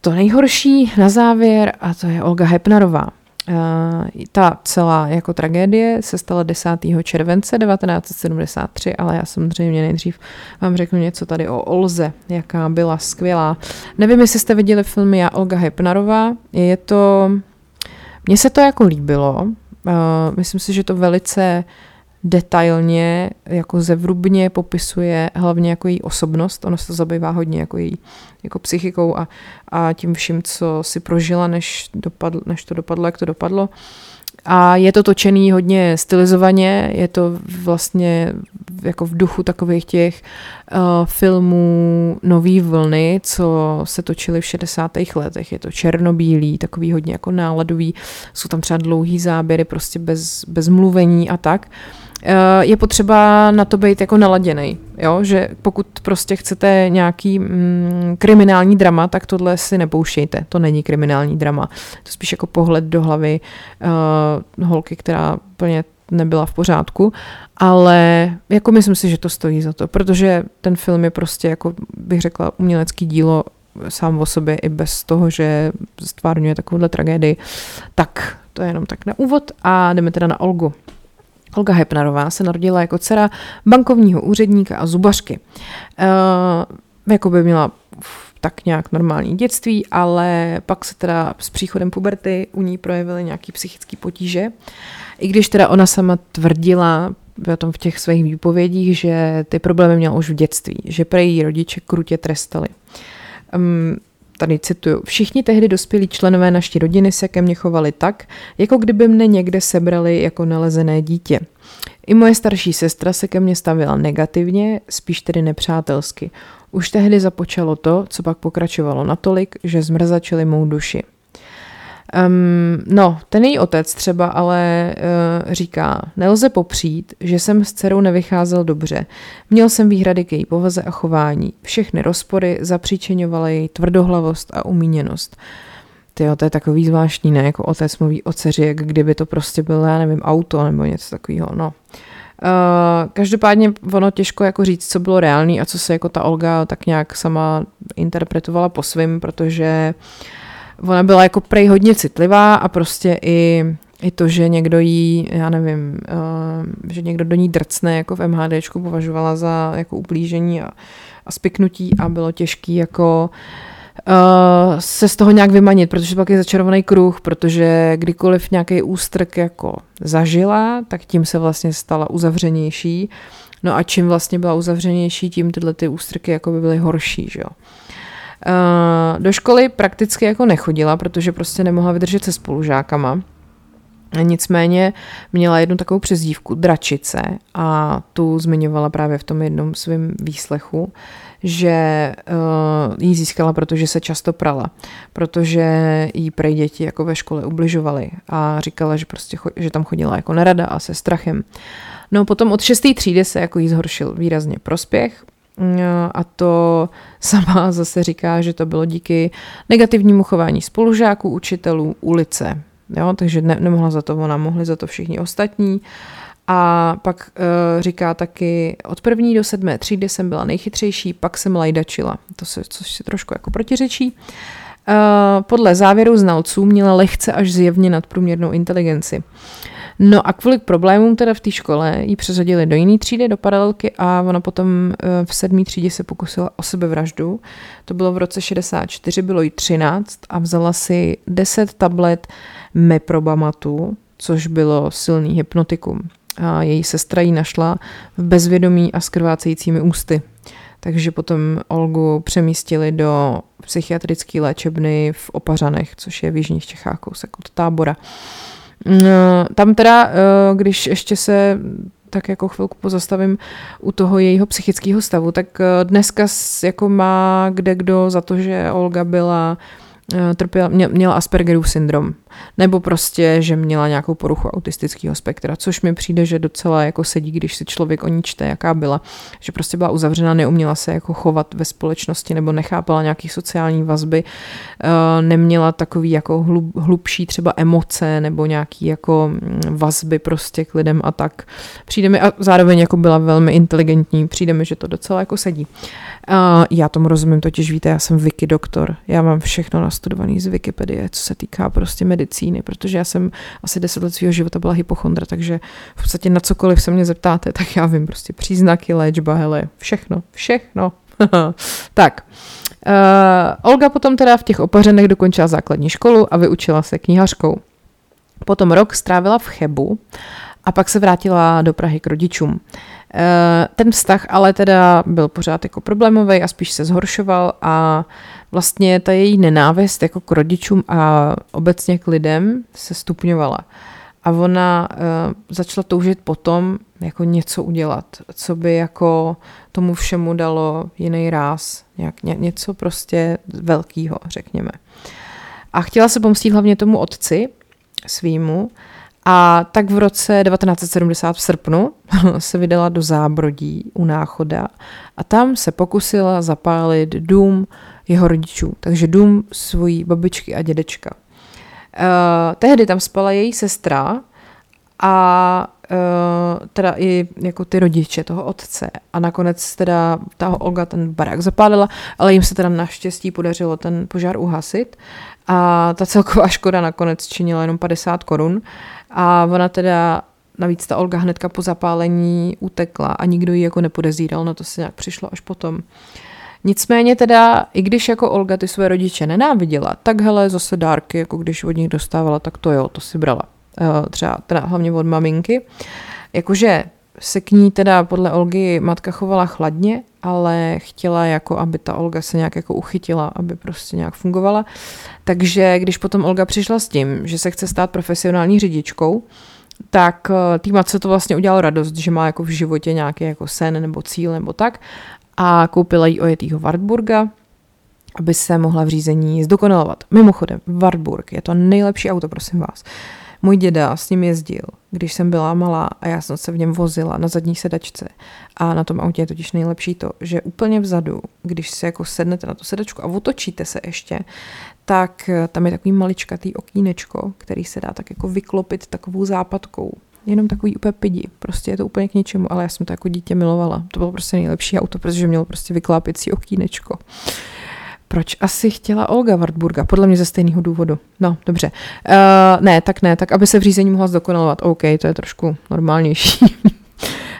to nejhorší na závěr a to je Olga Hepnarová. Uh, ta celá jako tragédie se stala 10. července 1973, ale já samozřejmě nejdřív vám řeknu něco tady o Olze, jaká byla skvělá. Nevím, jestli jste viděli filmy Já Olga Hepnarová, je to mně se to jako líbilo. Uh, myslím si, že to velice detailně, jako zevrubně popisuje hlavně jako její osobnost. Ono se to zabývá hodně jako její jako psychikou a, a tím vším, co si prožila, než, dopadl, než to dopadlo, jak to dopadlo. Uh, a je to točený hodně stylizovaně, je to vlastně jako v duchu takových těch uh, filmů nový vlny, co se točily v 60. letech. Je to černobílý, takový hodně jako náladový, jsou tam třeba dlouhý záběry, prostě bez, bez mluvení a tak. Uh, je potřeba na to být jako naladěný, jo? že pokud prostě chcete nějaký mm, kriminální drama, tak tohle si nepouštějte, to není kriminální drama, to spíš jako pohled do hlavy uh, holky, která plně nebyla v pořádku, ale jako myslím si, že to stojí za to, protože ten film je prostě jako bych řekla umělecký dílo sám o sobě i bez toho, že stvárňuje takovouhle tragédii, tak to je jenom tak na úvod a jdeme teda na Olgu. Olga Hepnarová se narodila jako dcera bankovního úředníka a zubařky. E, jako by měla tak nějak normální dětství, ale pak se teda s příchodem puberty u ní projevily nějaký psychické potíže. I když teda ona sama tvrdila tom v těch svých výpovědích, že ty problémy měla už v dětství, že pro její rodiče krutě trestali. Um, tady cituju, všichni tehdy dospělí členové naší rodiny se ke mně chovali tak, jako kdyby mne někde sebrali jako nalezené dítě. I moje starší sestra se ke mně stavila negativně, spíš tedy nepřátelsky. Už tehdy započalo to, co pak pokračovalo natolik, že zmrzačili mou duši. Um, no, ten její otec třeba ale uh, říká, nelze popřít, že jsem s dcerou nevycházel dobře. Měl jsem výhrady k její povaze a chování. Všechny rozpory zapříčeňovaly její tvrdohlavost a umíněnost. Tyjo, to je takový zvláštní, ne? Jako otec mluví o dceři, jak kdyby to prostě bylo, já nevím, auto nebo něco takového, no. Uh, každopádně ono těžko jako říct, co bylo reálný a co se jako ta Olga tak nějak sama interpretovala po svým, protože uh, ona byla jako prej hodně citlivá a prostě i, i to, že někdo jí, já nevím, uh, že někdo do ní drcne jako v MHDčku považovala za jako ublížení a, a spiknutí a bylo těžký jako uh, se z toho nějak vymanit, protože pak je začarovaný kruh, protože kdykoliv nějaký ústrk jako zažila, tak tím se vlastně stala uzavřenější. No a čím vlastně byla uzavřenější, tím tyhle ty ústrky jako by byly horší, že jo. Uh, do školy prakticky jako nechodila, protože prostě nemohla vydržet se spolužákama. Nicméně měla jednu takovou přezdívku, dračice, a tu zmiňovala právě v tom jednom svém výslechu, že uh, ji získala, protože se často prala, protože jí prej děti jako ve škole ubližovaly a říkala, že prostě cho- že tam chodila jako nerada a se strachem. No potom od šesté třídy se jako jí zhoršil výrazně prospěch, a to sama zase říká, že to bylo díky negativnímu chování spolužáků, učitelů, ulice. Jo, takže ne, nemohla za to ona, mohli za to všichni ostatní. A pak uh, říká taky, od první do sedmé třídy jsem byla nejchytřejší, pak jsem lajdačila. To se, což si trošku jako protiřečí. Uh, podle závěru znalců měla lehce až zjevně nadprůměrnou inteligenci. No a kvůli problémům teda v té škole ji přeřadili do jiné třídy, do paralelky a ona potom v sedmé třídě se pokusila o sebevraždu. To bylo v roce 64, bylo jí 13 a vzala si 10 tablet meprobamatu, což bylo silný hypnotikum a její sestra ji našla v bezvědomí a s krvácejícími ústy. Takže potom Olgu přemístili do psychiatrické léčebny v Opařanech, což je v Jižních Čechách, kousek od tábora. Mm, tam teda, eh, když ještě se tak jako chvilku pozastavím u toho jejího psychického stavu, tak eh, dneska jako má kde kdo za to, že Olga byla Eh, trpěla, měla Aspergerův syndrom, nebo prostě, že měla nějakou poruchu autistického spektra, což mi přijde, že docela jako sedí, když si člověk o ní čte, jaká byla, že prostě byla uzavřena, neuměla se jako chovat ve společnosti, nebo nechápala nějaký sociální vazby, eh, neměla takový jako hlub, hlubší třeba emoce, nebo nějaký jako mm, vazby prostě k lidem a tak. Přijde mi, a zároveň jako byla velmi inteligentní, přijde mi, že to docela jako sedí. Já tomu rozumím, totiž víte, já jsem wiki doktor, já mám všechno nastudovaný z Wikipedie, co se týká prostě medicíny, protože já jsem asi deset let svého života byla hypochondra, takže v podstatě na cokoliv se mě zeptáte, tak já vím prostě příznaky, léčba, hele, všechno, všechno. tak, uh, Olga potom teda v těch opařenech dokončila základní školu a vyučila se knihařkou. Potom rok strávila v Chebu a pak se vrátila do Prahy k rodičům. Eh, ten vztah ale teda byl pořád jako problémový a spíš se zhoršoval a vlastně ta její nenávist jako k rodičům a obecně k lidem se stupňovala. A ona uh, začala toužit potom jako něco udělat, co by jako tomu všemu dalo jiný ráz, nějak, ně, něco prostě velkýho, řekněme. A chtěla se pomstít hlavně tomu otci svýmu, a tak v roce 1970 v srpnu se vydala do Zábrodí u Náchoda a tam se pokusila zapálit dům jeho rodičů, takže dům svojí babičky a dědečka. Uh, tehdy tam spala její sestra a uh, teda i jako ty rodiče toho otce. A nakonec teda ta Olga ten barák zapálila, ale jim se teda naštěstí podařilo ten požár uhasit. A ta celková škoda nakonec činila jenom 50 korun a ona teda Navíc ta Olga hnedka po zapálení utekla a nikdo ji jako nepodezíral, na to se nějak přišlo až potom. Nicméně teda, i když jako Olga ty své rodiče nenáviděla, tak hele, zase dárky, jako když od nich dostávala, tak to jo, to si brala. Eh, třeba teda hlavně od maminky. Jakože se k ní teda podle Olgy matka chovala chladně, ale chtěla jako, aby ta Olga se nějak jako uchytila, aby prostě nějak fungovala. Takže když potom Olga přišla s tím, že se chce stát profesionální řidičkou, tak eh, tý matce to vlastně udělalo radost, že má jako v životě nějaký jako sen nebo cíl nebo tak a koupila jí ojetýho Wartburga, aby se mohla v řízení zdokonalovat. Mimochodem, Wartburg je to nejlepší auto, prosím vás. Můj děda s ním jezdil, když jsem byla malá a já jsem se v něm vozila na zadní sedačce. A na tom autě je totiž nejlepší to, že úplně vzadu, když se jako sednete na tu sedačku a otočíte se ještě, tak eh, tam je takový maličkatý okýnečko, který se dá tak jako vyklopit takovou západkou. Jenom takový úplně pidi. Prostě je to úplně k ničemu, ale já jsem to jako dítě milovala. To bylo prostě nejlepší auto, protože mělo prostě vyklápěcí okýnečko. Proč asi chtěla Olga Wartburga? Podle mě ze stejného důvodu. No, dobře. Uh, ne, tak ne, tak aby se v řízení mohla zdokonalovat. OK, to je trošku normálnější.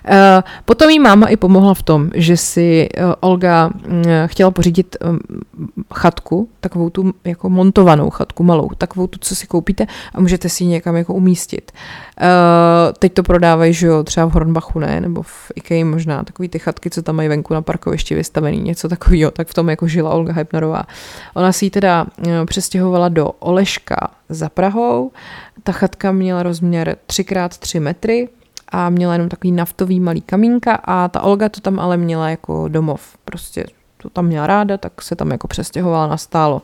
Potom jí máma i pomohla v tom, že si Olga mm, chtěla pořídit chatku, takovou tu jako montovanou chatku malou, takovou tu, co si koupíte a můžete si ji někam jako umístit. Teď to prodávají, že jo, třeba v Hornbachu, ne, nebo v Ikea možná, takový ty chatky, co tam mají venku na parkovišti vystavený, něco takového, tak v tom jako žila Olga Heipnerová. Ona si ji teda přestěhovala do Oleška za Prahou, ta chatka měla rozměr 3x3 metry a měla jenom takový naftový malý kamínka a ta Olga to tam ale měla jako domov. Prostě to tam měla ráda, tak se tam jako přestěhovala na stálo.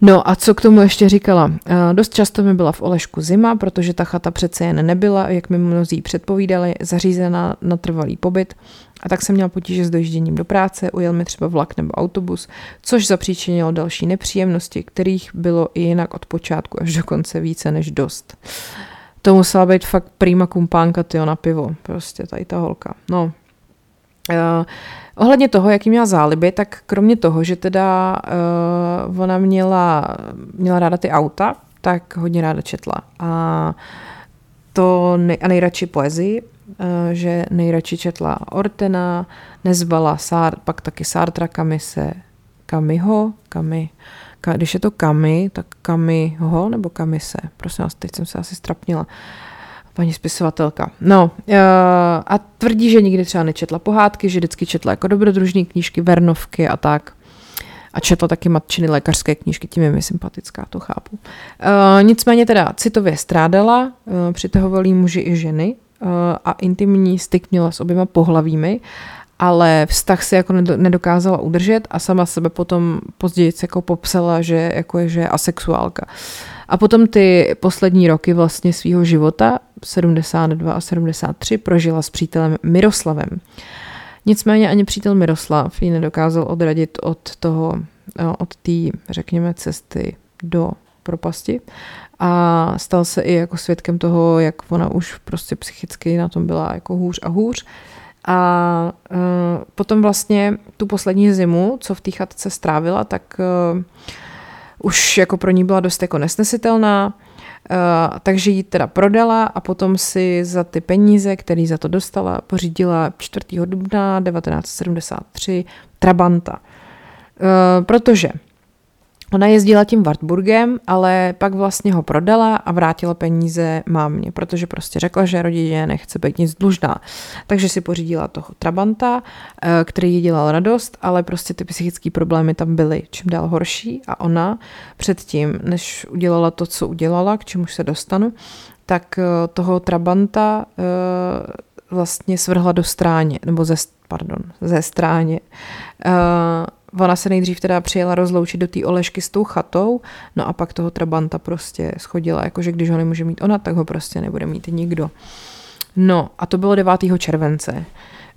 No a co k tomu ještě říkala? Dost často mi byla v Olešku zima, protože ta chata přece jen nebyla, jak mi mnozí předpovídali, zařízená na trvalý pobyt. A tak jsem měla potíže s dojížděním do práce, ujel mi třeba vlak nebo autobus, což zapříčinilo další nepříjemnosti, kterých bylo i jinak od počátku až do konce více než dost. To musela být fakt prýma kumpánka, tyjo, na pivo. Prostě tady ta holka. No. Uh, ohledně toho, jaký měla záliby, tak kromě toho, že teda uh, ona měla, měla ráda ty auta, tak hodně ráda četla. A to nej, a nejradši poezii, uh, že nejradši četla Ortena, nezvala Sár, pak taky Sartra, Kamise, Kamiho, Kami, když je to Kami, tak Kamiho nebo Kamise. Prosím vás, teď jsem se asi strapnila. Paní spisovatelka. No uh, a tvrdí, že nikdy třeba nečetla pohádky, že vždycky četla jako dobrodružní knížky, vernovky a tak. A četla taky matčiny lékařské knížky, tím je mi sympatická, to chápu. Uh, nicméně teda citově strádala, uh, přitahovali muži i ženy uh, a intimní styk měla s oběma pohlavími ale vztah si jako nedokázala udržet a sama sebe potom později jako popsala, že jako je, že je asexuálka. A potom ty poslední roky vlastně svého života, 72 a 73, prožila s přítelem Miroslavem. Nicméně ani přítel Miroslav ji nedokázal odradit od toho, eh, od té, řekněme, cesty do propasti a stal se i jako svědkem toho, jak ona už prostě psychicky na tom byla jako hůř a hůř. A uh, potom vlastně tu poslední zimu, co v té chatce strávila, tak uh, už jako pro ní byla dost jako nesnesitelná, uh, takže ji teda prodala a potom si za ty peníze, které za to dostala, pořídila 4. dubna 1973 Trabanta. Uh, protože Ona jezdila tím Wartburgem, ale pak vlastně ho prodala a vrátila peníze mámě, protože prostě řekla, že rodině nechce být nic dlužná. Takže si pořídila toho Trabanta, eh, který jí dělal radost, ale prostě ty psychické problémy tam byly čím dál horší a ona předtím, než udělala to, co udělala, k čemu se dostanu, tak eh, toho Trabanta eh, vlastně svrhla do stráně, nebo ze, pardon, ze stráně ona se nejdřív teda přijela rozloučit do té Olešky s tou chatou, no a pak toho Trabanta prostě schodila, jakože když ho nemůže mít ona, tak ho prostě nebude mít nikdo. No a to bylo 9. července.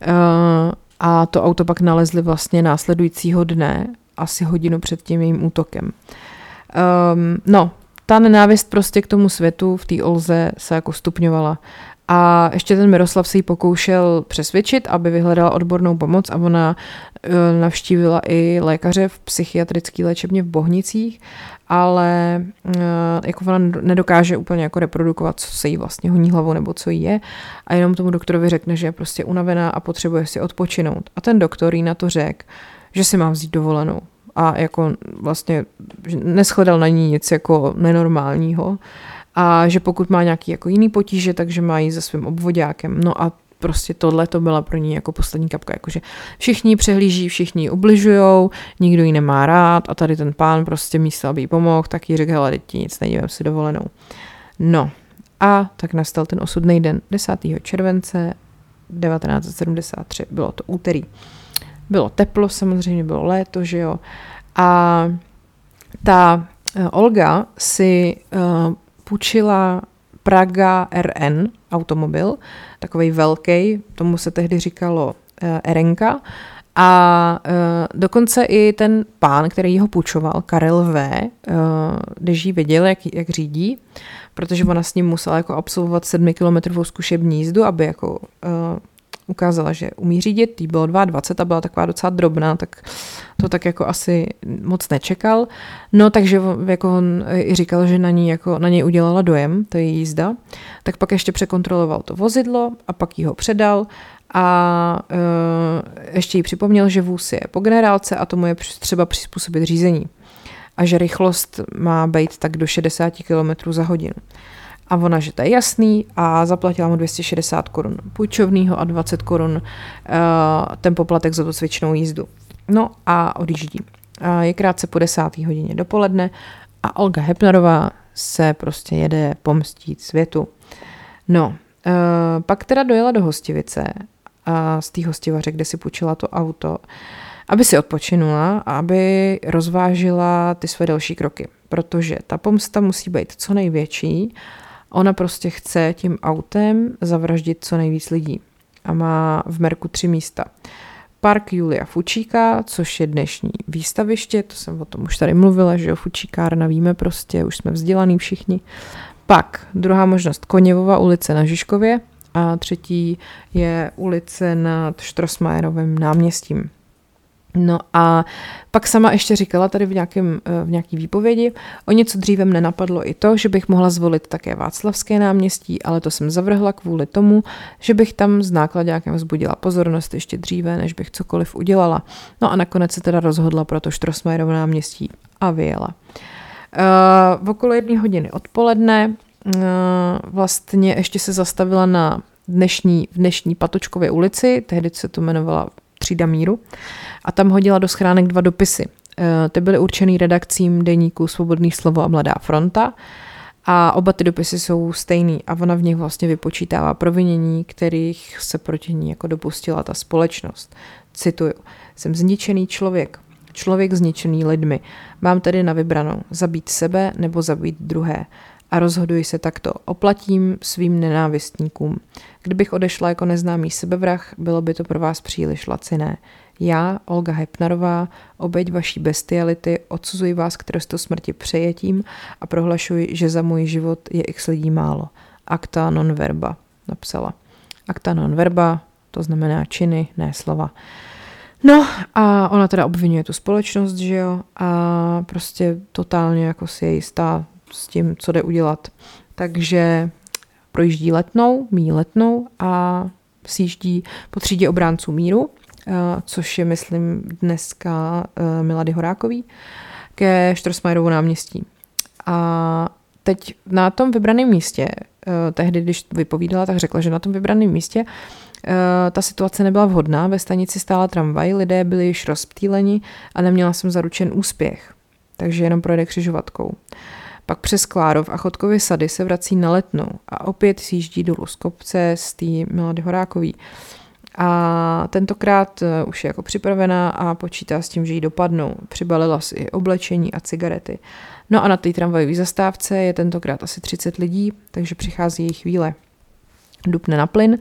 Uh, a to auto pak nalezli vlastně následujícího dne, asi hodinu před tím jejím útokem. Um, no, ta nenávist prostě k tomu světu v té Olze se jako stupňovala. A ještě ten Miroslav se jí pokoušel přesvědčit, aby vyhledala odbornou pomoc a ona e, navštívila i lékaře v psychiatrické léčebně v Bohnicích, ale e, jako ona nedokáže úplně jako reprodukovat, co se jí vlastně honí hlavou nebo co jí je. A jenom tomu doktorovi řekne, že je prostě unavená a potřebuje si odpočinout. A ten doktor jí na to řekl, že si má vzít dovolenou a jako vlastně neschledal na ní nic jako nenormálního a že pokud má nějaký jako jiný potíže, takže má jít se svým obvodákem. No a prostě tohle to byla pro ní jako poslední kapka, jakože všichni přehlíží, všichni ubližujou, nikdo ji nemá rád a tady ten pán prostě místo, aby jí pomohl, tak jí řekl, hele, ti nic nedívám si dovolenou. No a tak nastal ten osudný den 10. července 1973, bylo to úterý. Bylo teplo, samozřejmě bylo léto, že jo. A ta uh, Olga si uh, půjčila Praga RN automobil, takový velký, tomu se tehdy říkalo uh, Erenka. A uh, dokonce i ten pán, který ho půjčoval, Karel V., uh, když ji viděl, jak, jak řídí, protože ona s ním musela jako absolvovat 7 kilometrovou zkušební jízdu, aby jako uh, ukázala, že umí řídit, jí bylo 22 a byla taková docela drobná, tak to tak jako asi moc nečekal. No takže jako on i říkal, že na, ní jako, na něj udělala dojem, to je jízda. Tak pak ještě překontroloval to vozidlo a pak jí ho předal a uh, ještě jí připomněl, že vůz je po generálce a tomu je třeba přizpůsobit řízení a že rychlost má být tak do 60 km za hodinu. A ona, že to je jasný a zaplatila mu 260 korun půjčovného a 20 korun uh, ten poplatek za tu cvičnou jízdu. No a odjíždí. Uh, je krátce po desáté hodině dopoledne a Olga Hepnerová se prostě jede pomstít světu. No, uh, pak teda dojela do Hostivice a z té hostivaře, kde si půjčila to auto, aby si odpočinula a aby rozvážila ty své další kroky. Protože ta pomsta musí být co největší. Ona prostě chce tím autem zavraždit co nejvíc lidí. A má v Merku tři místa. Park Julia Fučíka, což je dnešní výstaviště, to jsem o tom už tady mluvila, že jo, Fučíkárna víme prostě, už jsme vzdělaný všichni. Pak druhá možnost Koněvova ulice na Žižkově a třetí je ulice nad Štrosmajerovým náměstím. No a pak sama ještě říkala tady v, nějakém, eh, v nějaký výpovědi, o něco dřívem nenapadlo i to, že bych mohla zvolit také Václavské náměstí, ale to jsem zavrhla kvůli tomu, že bych tam z nákladňákem vzbudila pozornost ještě dříve, než bych cokoliv udělala. No a nakonec se teda rozhodla pro to Štrosmajerovo náměstí a vyjela. Uh, v okolo jedné hodiny odpoledne uh, vlastně ještě se zastavila na dnešní, v dnešní Patočkově ulici, tehdy se to jmenovala třída míru, a tam hodila do schránek dva dopisy. Eh, ty byly určený redakcím deníku Svobodný slovo a Mladá fronta a oba ty dopisy jsou stejný a ona v nich vlastně vypočítává provinění, kterých se proti ní jako dopustila ta společnost. Cituju, jsem zničený člověk, člověk zničený lidmi. Mám tedy na vybranou zabít sebe nebo zabít druhé a rozhoduji se takto. Oplatím svým nenávistníkům. Kdybych odešla jako neznámý sebevrah, bylo by to pro vás příliš laciné. Já, Olga Hepnarová, obeď vaší bestiality, odsuzuji vás k trestu smrti přejetím a prohlašuji, že za můj život je x lidí málo. Acta non verba, napsala. Acta non verba, to znamená činy, ne slova. No a ona teda obvinuje tu společnost, že jo, a prostě totálně jako si je jistá s tím, co jde udělat. Takže projíždí letnou, mí letnou a sjíždí po třídě obránců míru, eh, což je, myslím, dneska eh, Milady Horákový, ke Štrosmajerovu náměstí. A teď na tom vybraném místě, eh, tehdy, když vypovídala, tak řekla, že na tom vybraném místě ta situace nebyla vhodná, ve stanici stála tramvaj, lidé byli již rozptýleni a neměla jsem zaručen úspěch, takže jenom projede křižovatkou. Pak přes Klárov a Chodkovy sady se vrací na letnou a opět sjíždí dolů z kopce z té Milady Horákový. A tentokrát eh, už je jako připravená a počítá s tím, že jí dopadnou. Přibalila si oblečení a cigarety. No a na té tramvajové zastávce je tentokrát asi 30 lidí, takže přichází její chvíle. Dupne na plyn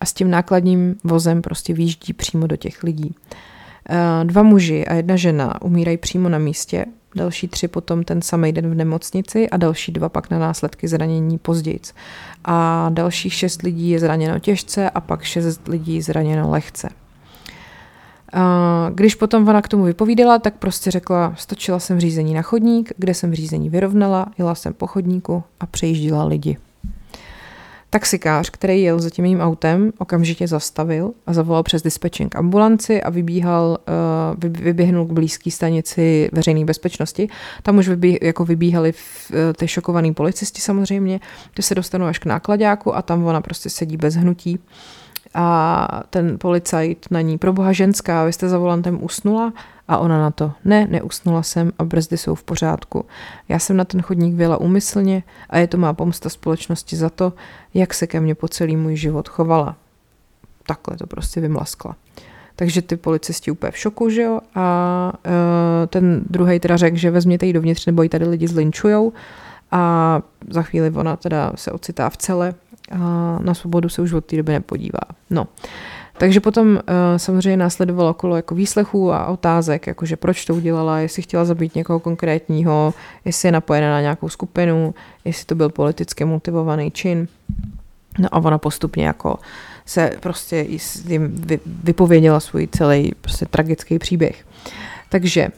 a s tím nákladním vozem prostě výjíždí přímo do těch lidí. Eh, dva muži a jedna žena umírají přímo na místě, další tři potom ten samý den v nemocnici a další dva pak na následky zranění později. A dalších šest lidí je zraněno těžce a pak šest lidí zraněno lehce. Když potom ona k tomu vypovídala, tak prostě řekla, stočila jsem řízení na chodník, kde jsem řízení vyrovnala, jela jsem po chodníku a přejíždila lidi. Taxikář, který jel za tím mým autem, okamžitě zastavil a zavolal přes dispečing ambulanci a vybíhal, uh, vyběhnul k blízké stanici veřejné bezpečnosti. Tam už vybí, jako vybíhali uh, ty šokovaný policisti samozřejmě, ty se dostanou až k nákladáku a tam ona prostě sedí bez hnutí a ten policajt na ní, proboha ženská, vy jste za volantem usnula a ona na to, ne, neusnula jsem a brzdy jsou v pořádku. Já jsem na ten chodník vyjela úmyslně a je to má pomsta společnosti za to, jak se ke mně po celý můj život chovala. Takhle to prostě vymlaskla. Takže ty policisti úplně v šoku, že jo? A uh, ten druhý teda řekl, že vezměte ji dovnitř, nebo ji tady lidi zlinčujou. A za chvíli ona teda se ocitá v cele a na svobodu se už od té doby nepodívá. No. Takže potom uh, samozřejmě následovalo okolo jako výslechů a otázek, jakože proč to udělala, jestli chtěla zabít někoho konkrétního, jestli je napojena na nějakou skupinu, jestli to byl politicky motivovaný čin. No a ona postupně jako se prostě jim vypověděla svůj celý prostě tragický příběh. Takže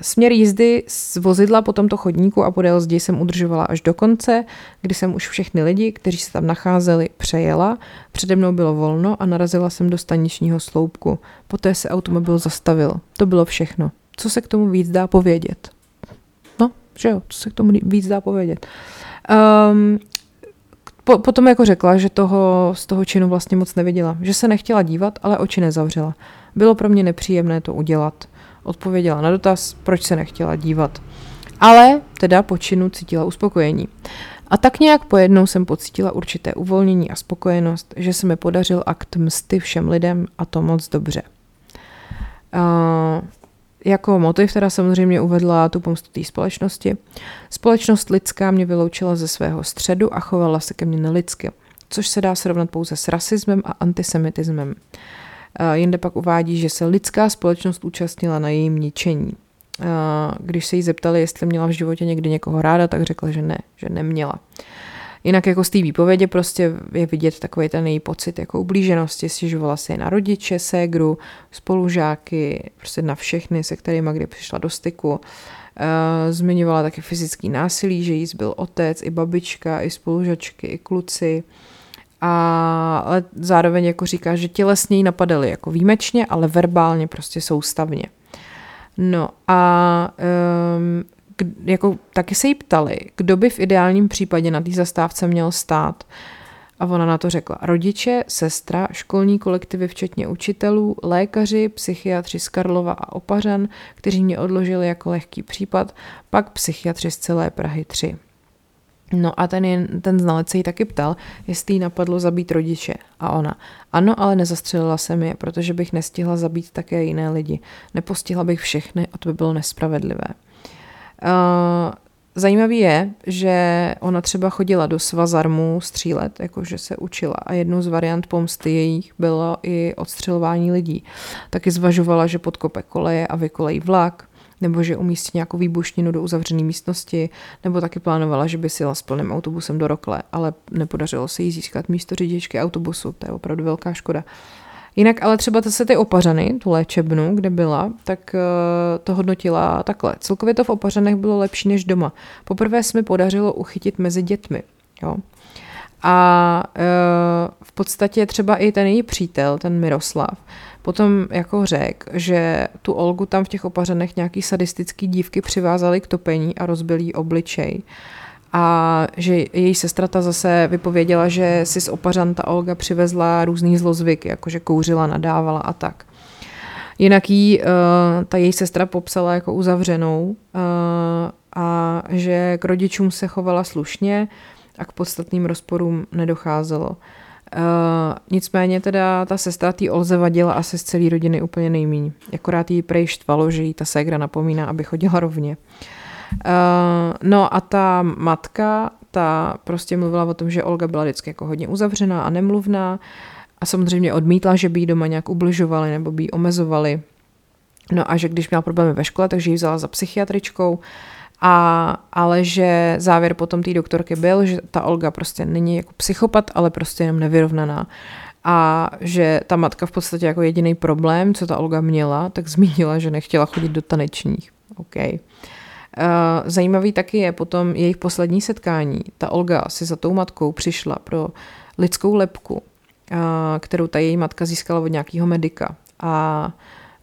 směr jízdy z vozidla po tomto chodníku a podél zdi jsem udržovala až do konce, kdy jsem už všechny lidi, kteří se tam nacházeli, přejela. Přede mnou bylo volno a narazila jsem do staničního sloupku. Poté se automobil zastavil. To bylo všechno. Co se k tomu víc dá povědět? No, že jo, co se k tomu víc dá povědět. Um, po, potom jako řekla, že toho, z toho činu vlastně moc neviděla. Že se nechtěla dívat, ale oči nezavřela. Bylo pro mě nepříjemné to udělat. Odpověděla na dotaz, proč se nechtěla dívat. Ale teda po činu cítila uspokojení. A tak nějak pojednou jsem pocítila určité uvolnění a spokojenost, že se mi podařil akt msty všem lidem a to moc dobře. Uh, jako motiv teda samozřejmě uvedla tu pomstu té společnosti. Společnost lidská mě vyloučila ze svého středu a chovala se ke mně nelidsky, což se dá srovnat pouze s rasismem a antisemitismem. Jinde pak uvádí, že se lidská společnost účastnila na jejím ničení. Když se jí zeptali, jestli měla v životě někdy někoho ráda, tak řekla, že ne, že neměla. Jinak jako z té výpovědi prostě je vidět takový ten její pocit jako ublíženosti, stěžovala si na rodiče, ségru, spolužáky, prostě na všechny, se kterými kdy přišla do styku. Zmiňovala taky fyzický násilí, že jí zbyl otec, i babička, i spolužačky, i kluci. A, ale zároveň jako říká, že tělesně ji napadali jako výjimečně, ale verbálně prostě soustavně. No a um, jako taky se jí ptali, kdo by v ideálním případě na té zastávce měl stát. A ona na to řekla rodiče, sestra, školní kolektivy včetně učitelů, lékaři, psychiatři z Karlova a Opařan, kteří mě odložili jako lehký případ, pak psychiatři z celé Prahy 3. No a ten, ten znalec se jí taky ptal, jestli jí napadlo zabít rodiče. A ona, ano, ale nezastřelila jsem je, protože bych nestihla zabít také jiné lidi. Nepostihla bych všechny a to by bylo nespravedlivé. Uh, zajímavý je, že ona třeba chodila do svazarmu střílet, jakože se učila a jednou z variant pomsty jejich bylo i odstřelování lidí. Taky zvažovala, že podkope koleje a vykolejí vlak, nebo že umístí nějakou výbušninu do uzavřené místnosti, nebo taky plánovala, že by si jela s plným autobusem do Rokle, ale nepodařilo se jí získat místo řidičky autobusu, to je opravdu velká škoda. Jinak ale třeba to se ty opařany, tu léčebnu, kde byla, tak uh, to hodnotila takhle. Celkově to v opařanech bylo lepší než doma. Poprvé se mi podařilo uchytit mezi dětmi. Jo. A uh, v podstatě třeba i ten její přítel, ten Miroslav, potom jako řek, že tu Olgu tam v těch opařenech nějaký sadistický dívky přivázali k topení a rozbili obličej. A že její sestra ta zase vypověděla, že si z opařan ta Olga přivezla různý zlozvyky, jakože kouřila, nadávala a tak. Jinak jí uh, ta její sestra popsala jako uzavřenou uh, a že k rodičům se chovala slušně a k podstatným rozporům nedocházelo. Uh, nicméně teda ta sestra té Olze vadila asi z celé rodiny úplně nejmíň. Akorát jí prej štvalo, že jí ta ségra napomíná, aby chodila rovně. Uh, no a ta matka, ta prostě mluvila o tom, že Olga byla vždycky jako hodně uzavřená a nemluvná a samozřejmě odmítla, že by jí doma nějak ubližovali nebo by jí omezovali. No a že když měla problémy ve škole, takže ji vzala za psychiatričkou a, ale že závěr potom té doktorky byl, že ta Olga prostě není jako psychopat, ale prostě jenom nevyrovnaná. A že ta matka v podstatě jako jediný problém, co ta Olga měla, tak zmínila, že nechtěla chodit do tanečních. OK. Uh, zajímavý taky je potom jejich poslední setkání. Ta Olga si za tou matkou přišla pro lidskou lepku, uh, kterou ta její matka získala od nějakého medika. A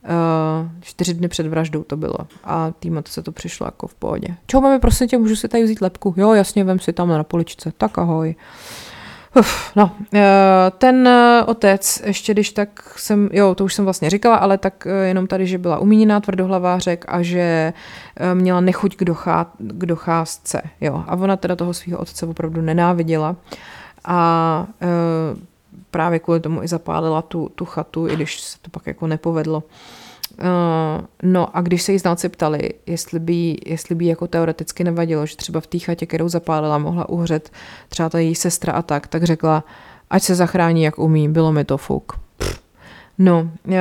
Uh, čtyři dny před vraždou to bylo. A tým se to přišlo jako v pohodě. Čau, máme, prosím tě, můžu si tady vzít lepku? Jo, jasně, vem si tam na poličce. Tak ahoj. Uf, no, uh, ten uh, otec, ještě když tak jsem, jo, to už jsem vlastně říkala, ale tak jenom tady, že byla umíněná tvrdohlavářek a že měla nechuť k, dochá, k docházce, jo. A ona teda toho svého otce opravdu nenáviděla. A právě kvůli tomu i zapálila tu, tu chatu, i když se to pak jako nepovedlo. No a když se jí znalci ptali, jestli by, jestli by jako teoreticky nevadilo, že třeba v té chatě, kterou zapálila, mohla uhřet třeba ta její sestra a tak, tak řekla, ať se zachrání, jak umí, bylo mi to fuk. No, uh,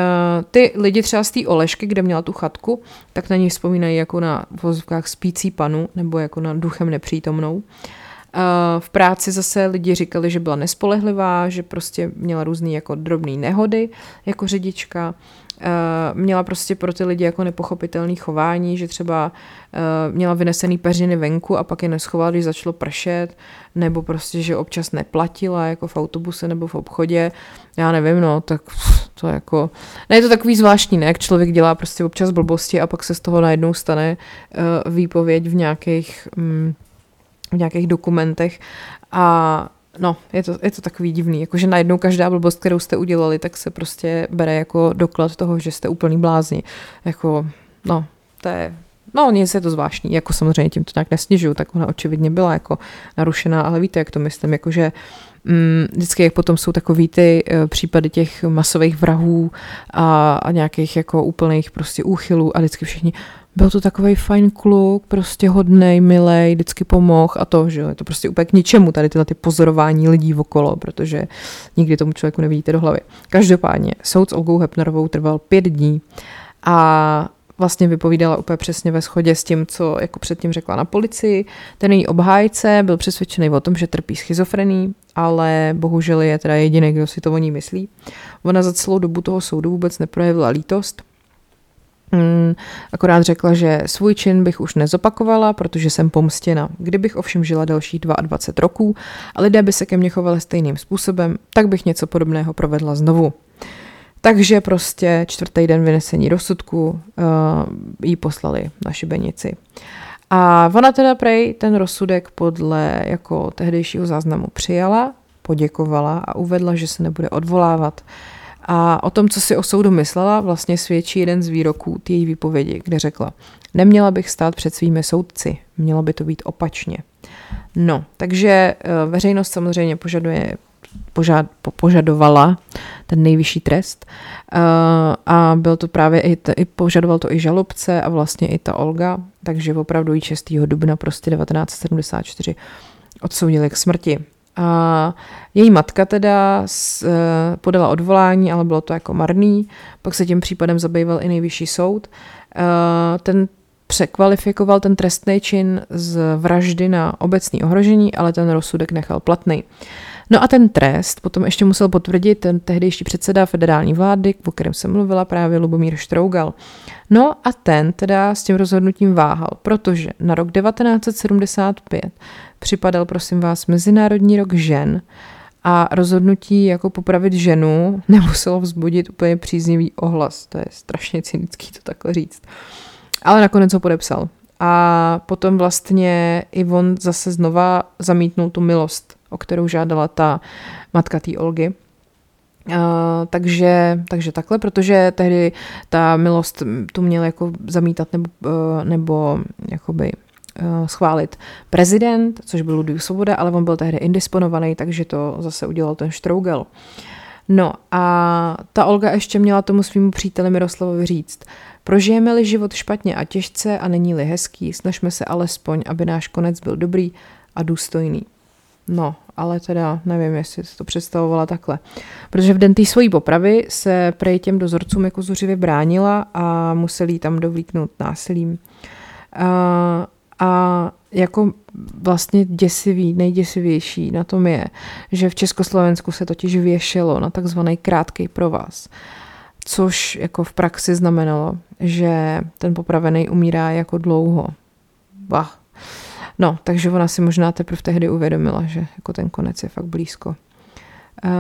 ty lidi třeba z té Olešky, kde měla tu chatku, tak na ní vzpomínají jako na vozovkách spící panu, nebo jako na duchem nepřítomnou. Uh, v práci zase lidi říkali, že byla nespolehlivá, že prostě měla různý jako drobný nehody jako řidička. Uh, měla prostě pro ty lidi jako nepochopitelný chování, že třeba uh, měla vynesený peřiny venku a pak je neschovala, když začalo pršet, nebo prostě, že občas neplatila jako v autobuse nebo v obchodě. Já nevím, no, tak to jako... Ne, je to takový zvláštní, ne, jak člověk dělá prostě občas blbosti a pak se z toho najednou stane uh, výpověď v nějakých, um, v nějakých dokumentech a No, je to, je to takový divný, jakože najednou každá blbost, kterou jste udělali, tak se prostě bere jako doklad toho, že jste úplný blázni. Jako, no, to je, no, nic je to zvláštní, jako samozřejmě tím to nějak nesnižuju, tak ona očividně byla jako narušená, ale víte, jak to myslím, jakože mm, vždycky, jak potom jsou takový ty uh, případy těch masových vrahů a, a nějakých jako úplných prostě úchylů a vždycky všichni, byl to takový fajn kluk, prostě hodnej, milej, vždycky pomohl a to, že je to prostě úplně k ničemu tady tyhle ty pozorování lidí okolo, protože nikdy tomu člověku nevidíte do hlavy. Každopádně soud s Olgou Hepnerovou trval pět dní a vlastně vypovídala úplně přesně ve shodě s tím, co jako předtím řekla na policii. Ten její obhájce byl přesvědčený o tom, že trpí schizofrení, ale bohužel je teda jediný, kdo si to o ní myslí. Ona za celou dobu toho soudu vůbec neprojevila lítost, akorát řekla, že svůj čin bych už nezopakovala, protože jsem pomstěna. Kdybych ovšem žila dalších 22 roků a lidé by se ke mně chovali stejným způsobem, tak bych něco podobného provedla znovu. Takže prostě čtvrtý den vynesení rozsudku uh, jí poslali na šibenici. A ona teda prej ten rozsudek podle jako tehdejšího záznamu přijala, poděkovala a uvedla, že se nebude odvolávat. A o tom, co si o soudu myslela, vlastně svědčí jeden z výroků té její výpovědi, kde řekla, neměla bych stát před svými soudci, mělo by to být opačně. No, takže eh, veřejnost samozřejmě požaduje, požad, požadovala ten nejvyšší trest uh, a byl to právě i, t, i požadoval to i žalobce a vlastně i ta Olga, takže opravdu i 6. dubna prostě 1974 odsoudili k smrti. A její matka teda s, e, podala odvolání, ale bylo to jako marný. Pak se tím případem zabýval i nejvyšší soud. E, ten překvalifikoval ten trestný čin z vraždy na obecný ohrožení, ale ten rozsudek nechal platný. No a ten trest potom ještě musel potvrdit ten tehdejší předseda federální vlády, o kterém jsem mluvila právě Lubomír Štrougal. No a ten teda s tím rozhodnutím váhal, protože na rok 1975 připadal, prosím vás, Mezinárodní rok žen a rozhodnutí jako popravit ženu nemuselo vzbudit úplně příznivý ohlas. To je strašně cynický to takhle říct. Ale nakonec ho podepsal. A potom vlastně i on zase znova zamítnul tu milost, o kterou žádala ta matka té Olgy. Uh, takže, takže takhle, protože tehdy ta milost tu měl jako zamítat nebo, uh, nebo jakoby uh, schválit prezident, což byl Ludvík Svoboda, ale on byl tehdy indisponovaný, takže to zase udělal ten Štrougel. No a ta Olga ještě měla tomu svýmu příteli Miroslavovi říct, prožijeme-li život špatně a těžce a není-li hezký, snažme se alespoň, aby náš konec byl dobrý a důstojný. No, ale teda nevím, jestli to představovala takhle. Protože v den té svojí popravy se prej těm dozorcům jako zuřivě bránila a museli jí tam dovlíknout násilím. A, a jako vlastně děsivý, nejděsivější na tom je, že v Československu se totiž věšelo na takzvaný krátký provaz, což jako v praxi znamenalo, že ten popravený umírá jako dlouho. Bah. No, takže ona si možná teprve tehdy uvědomila, že jako ten konec je fakt blízko. Uh,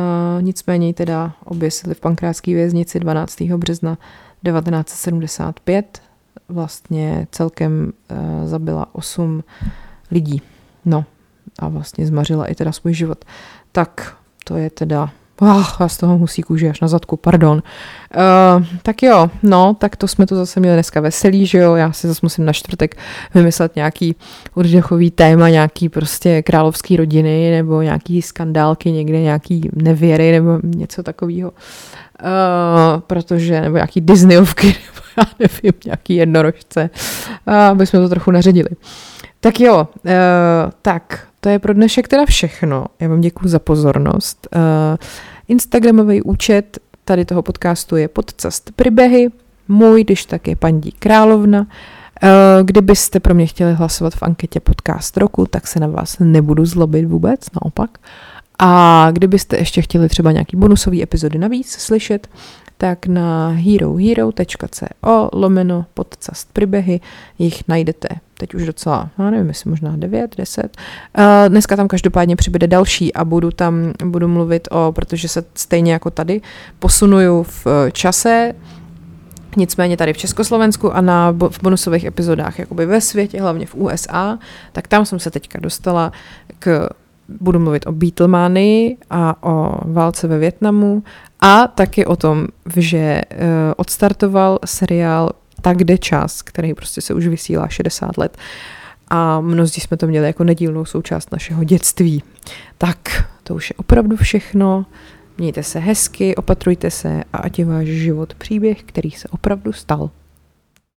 nicméně teda oběsili v pankrátské věznici 12. března 1975 vlastně celkem uh, zabila 8 lidí. No a vlastně zmařila i teda svůj život. Tak to je teda Oh, já z toho musí kůže až na zadku, pardon. Uh, tak jo, no, tak to jsme to zase měli dneska veselý, že jo, já si zase musím na čtvrtek vymyslet nějaký oddechový téma, nějaký prostě královský rodiny, nebo nějaký skandálky někde, nějaký nevěry, nebo něco takového. Uh, protože, nebo nějaký Disneyovky, nebo já nevím, nějaký jednorožce, uh, aby jsme to trochu naředili. Tak jo, uh, tak, to je pro dnešek teda všechno. Já vám děkuji za pozornost. Uh, Instagramový účet tady toho podcastu je podcast Pribehy, můj, když tak je paní Královna Kdybyste pro mě chtěli hlasovat v anketě podcast roku, tak se na vás nebudu zlobit vůbec, naopak. A kdybyste ještě chtěli třeba nějaký bonusový epizody navíc slyšet, tak na herohero.co lomeno podcast příběhy jich najdete teď už docela, já nevím, jestli možná 9, 10. Uh, dneska tam každopádně přibude další a budu tam, budu mluvit o, protože se stejně jako tady posunuju v čase, Nicméně tady v Československu a na v bonusových epizodách jakoby ve světě, hlavně v USA, tak tam jsem se teďka dostala k budu mluvit o Beatlemanii a o válce ve Větnamu a taky o tom, že uh, odstartoval seriál Tak jde čas, který prostě se už vysílá 60 let a mnozí jsme to měli jako nedílnou součást našeho dětství. Tak, to už je opravdu všechno. Mějte se hezky, opatrujte se a ať je váš život příběh, který se opravdu stal.